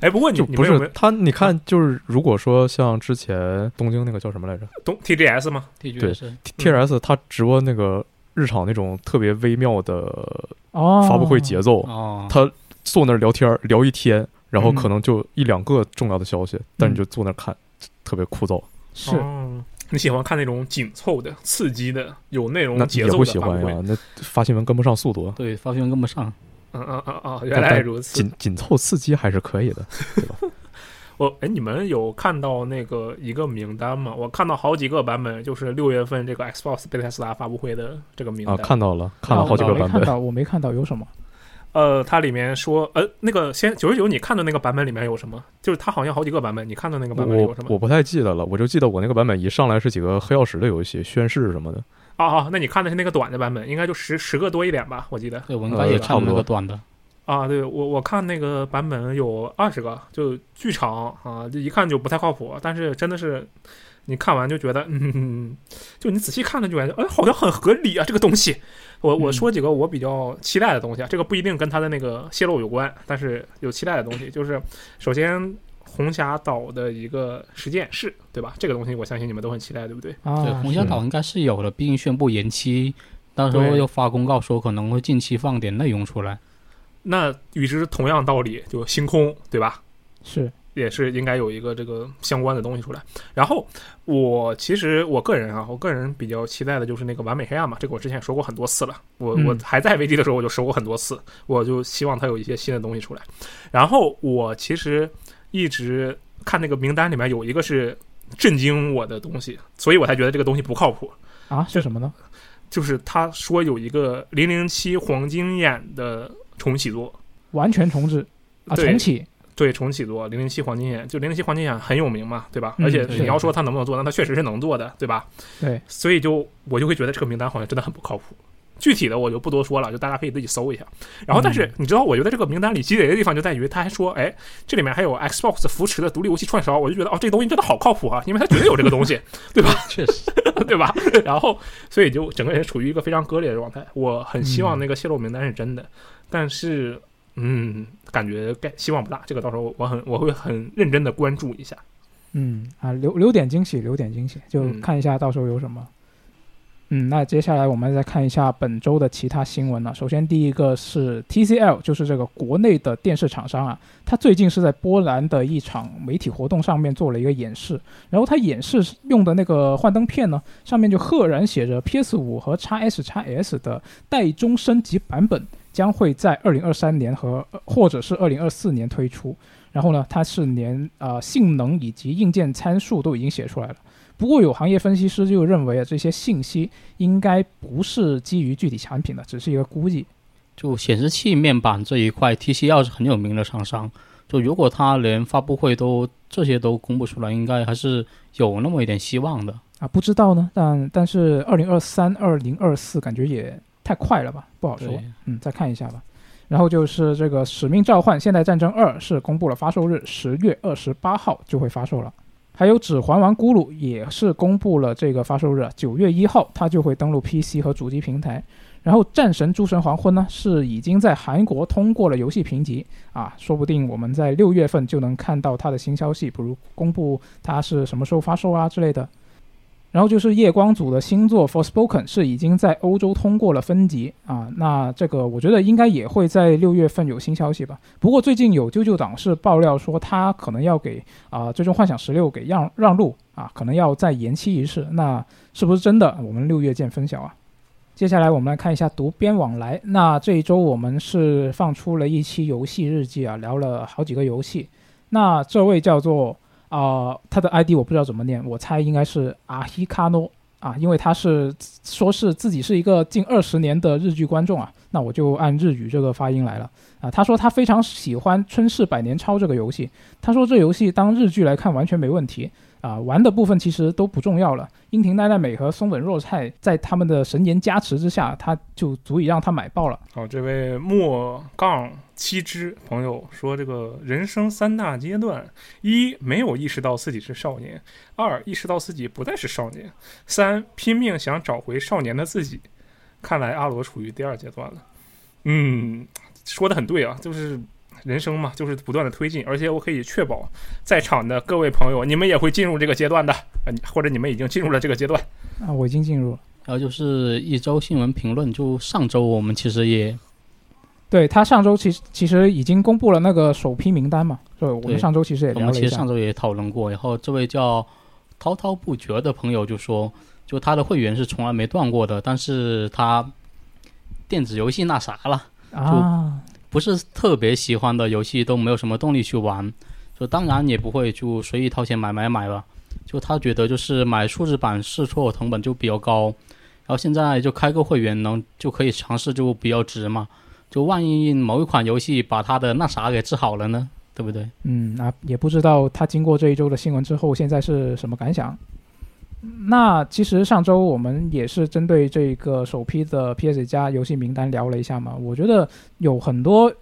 Speaker 4: 哎，不过你
Speaker 3: 不是他，你看，就是如果说像之前东京那个叫什么来着
Speaker 4: 东 TGS 吗？
Speaker 3: 对
Speaker 2: 是。
Speaker 3: TGS，他直播那个日常那种特别微妙的
Speaker 1: 哦，
Speaker 3: 发布会节奏，
Speaker 2: 哦，
Speaker 3: 他坐那儿聊天聊一天，然后
Speaker 1: 嗯
Speaker 3: 可能就一两个重要的消息，但你就坐那儿看，特别枯燥。
Speaker 1: 是
Speaker 4: 哦你喜欢看那种紧凑的、刺激的、有内容
Speaker 3: 那
Speaker 4: 节奏的发布会？
Speaker 3: 喜欢呀，那发新闻跟不上速度啊。
Speaker 2: 对，发新闻跟不上。
Speaker 4: 嗯嗯嗯嗯，原来如此
Speaker 3: 紧。紧凑刺激还是可以的，对吧？
Speaker 4: 我哎，你们有看到那个一个名单吗？我看到好几个版本，就是六月份这个 Xbox 贝塞斯达发布会的这个名单。
Speaker 3: 啊，看到了，看了好几个版本。
Speaker 1: 没看到，我没看到有什么。
Speaker 4: 呃，它里面说，呃，那个先九十九，你看的那个版本里面有什么？就是它好像好几个版本，你看的那个版本里有什么？
Speaker 3: 我不太记得了，我就记得我那个版本一上来是几个黑曜石的游戏，宣誓什么的。
Speaker 4: 啊啊，那你看的是那个短的版本，应该就十十个多一点吧，我记得。
Speaker 2: 对，我应该
Speaker 3: 呃
Speaker 2: 也看那
Speaker 3: 差不多
Speaker 2: 个短的。
Speaker 4: 啊，对我我看那个版本有二十个，就剧场啊，这一看就不太靠谱。但是真的是，你看完就觉得，嗯，就你仔细看了就感觉，哎，好像很合理啊，这个东西。我我
Speaker 1: 嗯
Speaker 4: 说几个我比较期待的东西啊，这个不一定跟它的那个泄露有关，但是有期待的东西，就是首先红霞岛的一个实践室，对吧？这个东西我相信你们都很期待，对不对？
Speaker 1: 啊，
Speaker 2: 对，红霞岛应该是有的，毕竟宣布延期，到时候又发公告说可能会近期放点内容出来。
Speaker 4: 那与之同样道理，就星空，对吧？
Speaker 1: 是
Speaker 4: 也是应该有一个这个相关的东西出来。然后我其实我个人啊，我个人比较期待的就是那个完美黑暗嘛，这个我之前也说过很多次了。我
Speaker 1: 嗯
Speaker 4: 我还在 V D 的时候我就说过很多次，我就希望它有一些新的东西出来。然后我其实一直看那个名单里面有一个是震惊我的东西，所以我才觉得这个东西不靠谱。
Speaker 1: 啊，是什么呢？
Speaker 4: 就是他说有一个零零七黄金眼的重启作，
Speaker 1: 完全重置啊，重启
Speaker 4: 对，重启做零零七黄金眼，就零零七黄金眼很有名嘛，对吧？
Speaker 1: 嗯
Speaker 4: 而且你要说他能不能做，那他确实是能做的，对吧？
Speaker 1: 对，
Speaker 4: 所以就我就会觉得这个名单好像真的很不靠谱。具体的我就不多说了，就大家可以自己搜一下。然后，但是你知道，我觉得这个名单里积累的地方就在于，他还说，哎，这里面还有 Xbox 扶持的独立游戏串烧，我就觉得哦，这东西真的好靠谱啊，因为他绝对有这个东西，对吧？
Speaker 2: 确实，
Speaker 4: 对吧？然后，所以就整个人处于一个非常割裂的状态。我很希望那个泄露名单是真的，但是，嗯，感觉概希望不大。这个到时候我很我会很认真的关注一下。
Speaker 1: 嗯啊，留留点惊喜，留点惊喜，就看一下到时候有什么。嗯，那接下来我们再看一下本周的其他新闻了。首先，第一个是 TCL，就是这个国内的电视厂商啊，它最近是在波兰的一场媒体活动上面做了一个演示，然后它演示用的那个幻灯片呢，上面就赫然写着 PS 五和 x S x S 的代中升级版本将会在二零二三年和呃或者是二零二四年推出。然后呢，它是连呃性能以及硬件参数都已经写出来了。不过有行业分析师就认为啊，这些信息应该不是基于具体产品的，只是一个估计。
Speaker 2: 就显示器面板这一块，TCL 是很有名的厂商。就如果他连发布会都这些都公布出来，应该还是有那么一点希望的。
Speaker 1: 啊，不知道呢，但但是二零二三、二零二四感觉也太快了吧，不好说。嗯，再看一下吧。然后就是这个《使命召唤：现代战争二》是公布了发售日，十月二十八号就会发售了。还有《指环王：咕噜》也是公布了这个发售日，九月一号它就会登陆 PC 和主机平台。然后《战神：诸神黄昏》呢是已经在韩国通过了游戏评级啊，说不定我们在六月份就能看到它的新消息，比如公布它是什么时候发售啊之类的。然后就是夜光组的新作《Forspoken》是已经在欧洲通过了分级啊，那这个我觉得应该也会在六月份有新消息吧。不过最近有啾啾党是爆料说他可能要给啊《最终幻想十六》给让让路啊，可能要再延期一次。那是不是真的？我们六月见分晓啊。接下来我们来看一下读编往来。那这一周我们是放出了一期游戏日记啊，聊了好几个游戏。那这位叫做啊、他的 ID 我不知道怎么念，我猜应该是阿希卡诺啊，因为他是说是自己是一个近二十年的日剧观众啊，那我就按日语这个发音来了啊。他说他非常喜欢《春逝百年抄》这个游戏，他说这游戏当日剧来看完全没问题啊，玩的部分其实都不重要了。樱庭奈奈美和松本若菜在他们的神颜加持之下，他就足以让他买爆了。
Speaker 4: 好，这位莫杠七之朋友说，这个人生三大阶段：一、没有意识到自己是少年；二、意识到自己不再是少年；三、拼命想找回少年的自己。看来阿罗处于第二阶段了。嗯，说的很对啊，就是人生嘛，就是不断的推进，而且我可以确保在场的各位朋友，你们也会进入这个阶段的，呃，或者你们已经进入了这个阶段。
Speaker 1: 啊，我已经进入了。
Speaker 2: 然后就是一周新闻评论，就上周我们其实也
Speaker 1: 对他上周其实其实已经公布了那个首批名单嘛，对我们上周其实也
Speaker 2: 我们。其实上周也讨论过，然后这位叫滔滔不绝的朋友就说，就他的会员是从来没断过的，但是他电子游戏那啥了，
Speaker 1: 啊，
Speaker 2: 不是特别喜欢的游戏都没有什么动力去玩，就当然也不会就随意掏钱买买买吧，就他觉得就是买数字版试错成本就比较高，然后现在就开个会员能就可以尝试就比较值嘛，就万一某一款游戏把他的那啥给治好了呢，对不对？
Speaker 1: 嗯，那也不知道他经过这一周的新闻之后，现在是什么感想。那其实上周我们也是针对这个首批的 PS 加游戏名单聊了一下嘛，我觉得有很多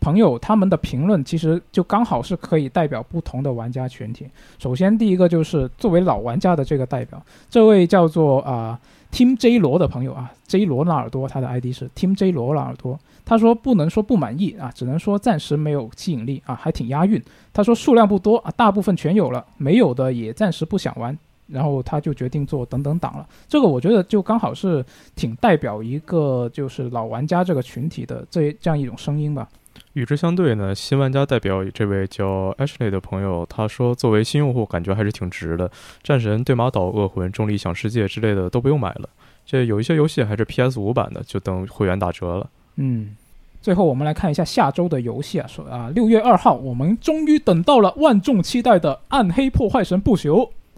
Speaker 1: 朋友他们的评论其实就刚好是可以代表不同的玩家群体。首先第一个就是作为老玩家的这个代表，这位叫做啊、Team J 罗的朋友啊，J 罗纳尔多，他的 ID 是 Team J 罗纳尔多。他说不能说不满意啊，只能说暂时没有吸引力啊，还挺押韵。他说数量不多啊，大部分全有了，没有的也暂时不想玩。然后他就决定做等等党了。这个我觉得就刚好是挺代表一个就是老玩家这个群体的这这样一种声音吧。
Speaker 3: 与之相对呢，新玩家代表这位叫 Ashley 的朋友，他说作为新用户，感觉还是挺值的。战神、对马岛、恶魂、重力想世界之类的都不用买了。这有一些游戏还是 PS 五版的，就等会员打折了。
Speaker 1: 嗯，最后我们来看一下下周的游戏啊，说啊，六月二号，我们终于等到了万众期待的《暗黑破坏神不朽》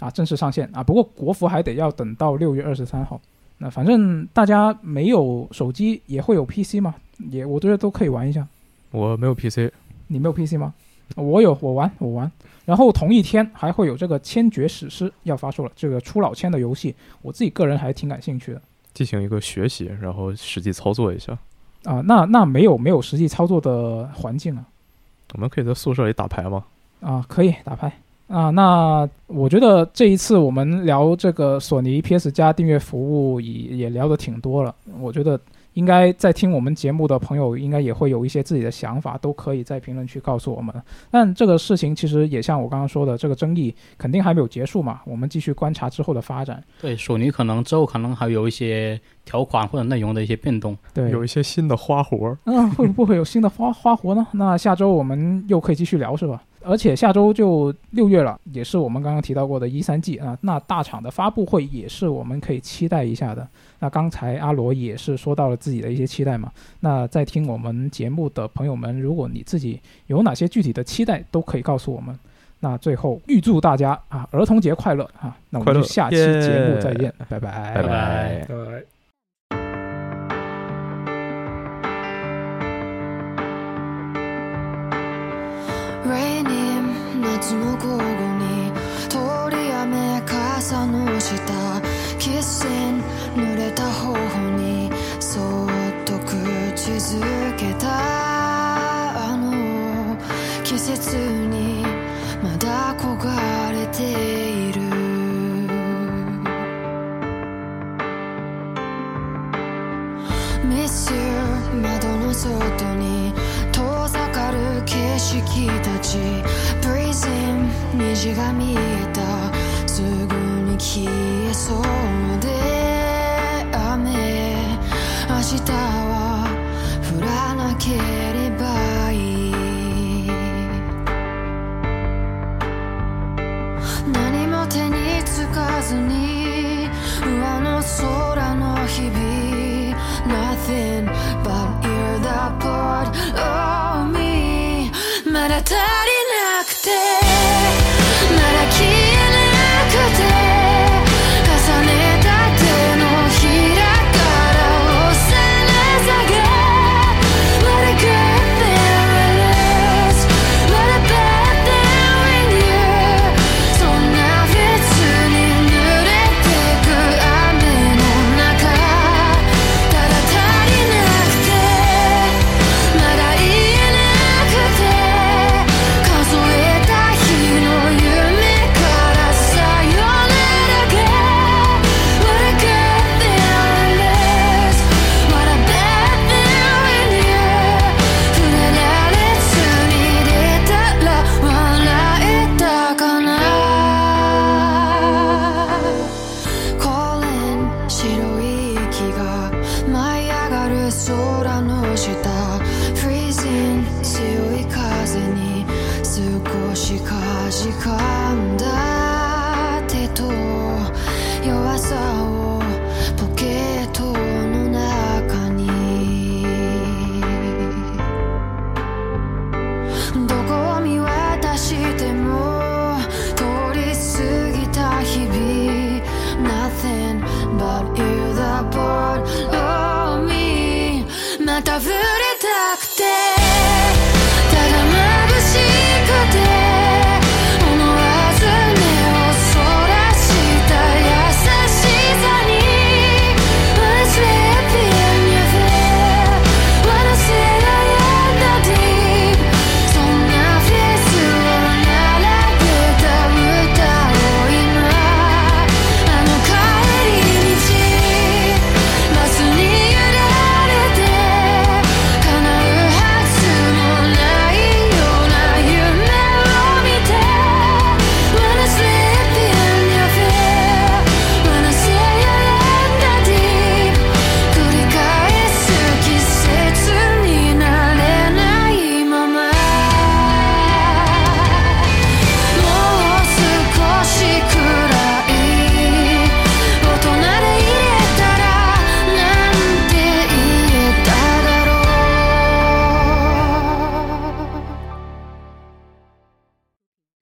Speaker 1: 啊，正式上线啊。不过国服还得要等到六月二十三号。那反正大家没有手机也会有 PC 嘛，也我觉得都可以玩一下。
Speaker 3: 我没有 PC，
Speaker 1: 你没有 PC 吗？我有，我玩，我玩。然后同一天还会有这个《千绝史诗》要发售了，这个出老千的游戏，我自己个人还挺感兴趣的
Speaker 3: 进行一个学习，然后实际操作一下。
Speaker 1: 啊。那那没有没有实际操作的环境啊？
Speaker 3: 我们可以在宿舍里打牌吗？
Speaker 1: 啊，可以打牌啊。那我觉得这一次我们聊这个索尼 PS 加订阅服务也也聊得挺多了，我觉得。应该在听我们节目的朋友，应该也会有一些自己的想法，都可以在评论区告诉我们。但这个事情其实也像我刚刚说的，这个争议肯定还没有结束嘛，我们继续观察之后的发展。
Speaker 2: 对，索尼可能之后可能还有一些条款或者内容的一些变动，
Speaker 1: 对，
Speaker 3: 有一些新的花活。
Speaker 1: 嗯，会不会有新的花花活呢？那下周我们又可以继续聊，是吧？而且下周就六月了，也是我们刚刚提到过的一三季啊，那大厂的发布会也是我们可以期待一下的。那刚才阿罗也是说到了自己的一些期待嘛，那在听我们节目的朋友们，如果你自己有哪些具体的期待，都可以告诉我们。那最后预祝大家啊儿童节快乐啊！那我们就下期节目再见，拜拜，
Speaker 3: 拜拜。
Speaker 4: 对。
Speaker 5: Raining 夏の午後に通り雨傘の下 Kissing 濡れた頬にそっと口づけたあの。季節にまだ焦がれている。Miss you 窓の外。る景色たち。プリズム虹が見えた。すぐに消えそうで。雨明日は降らなけれ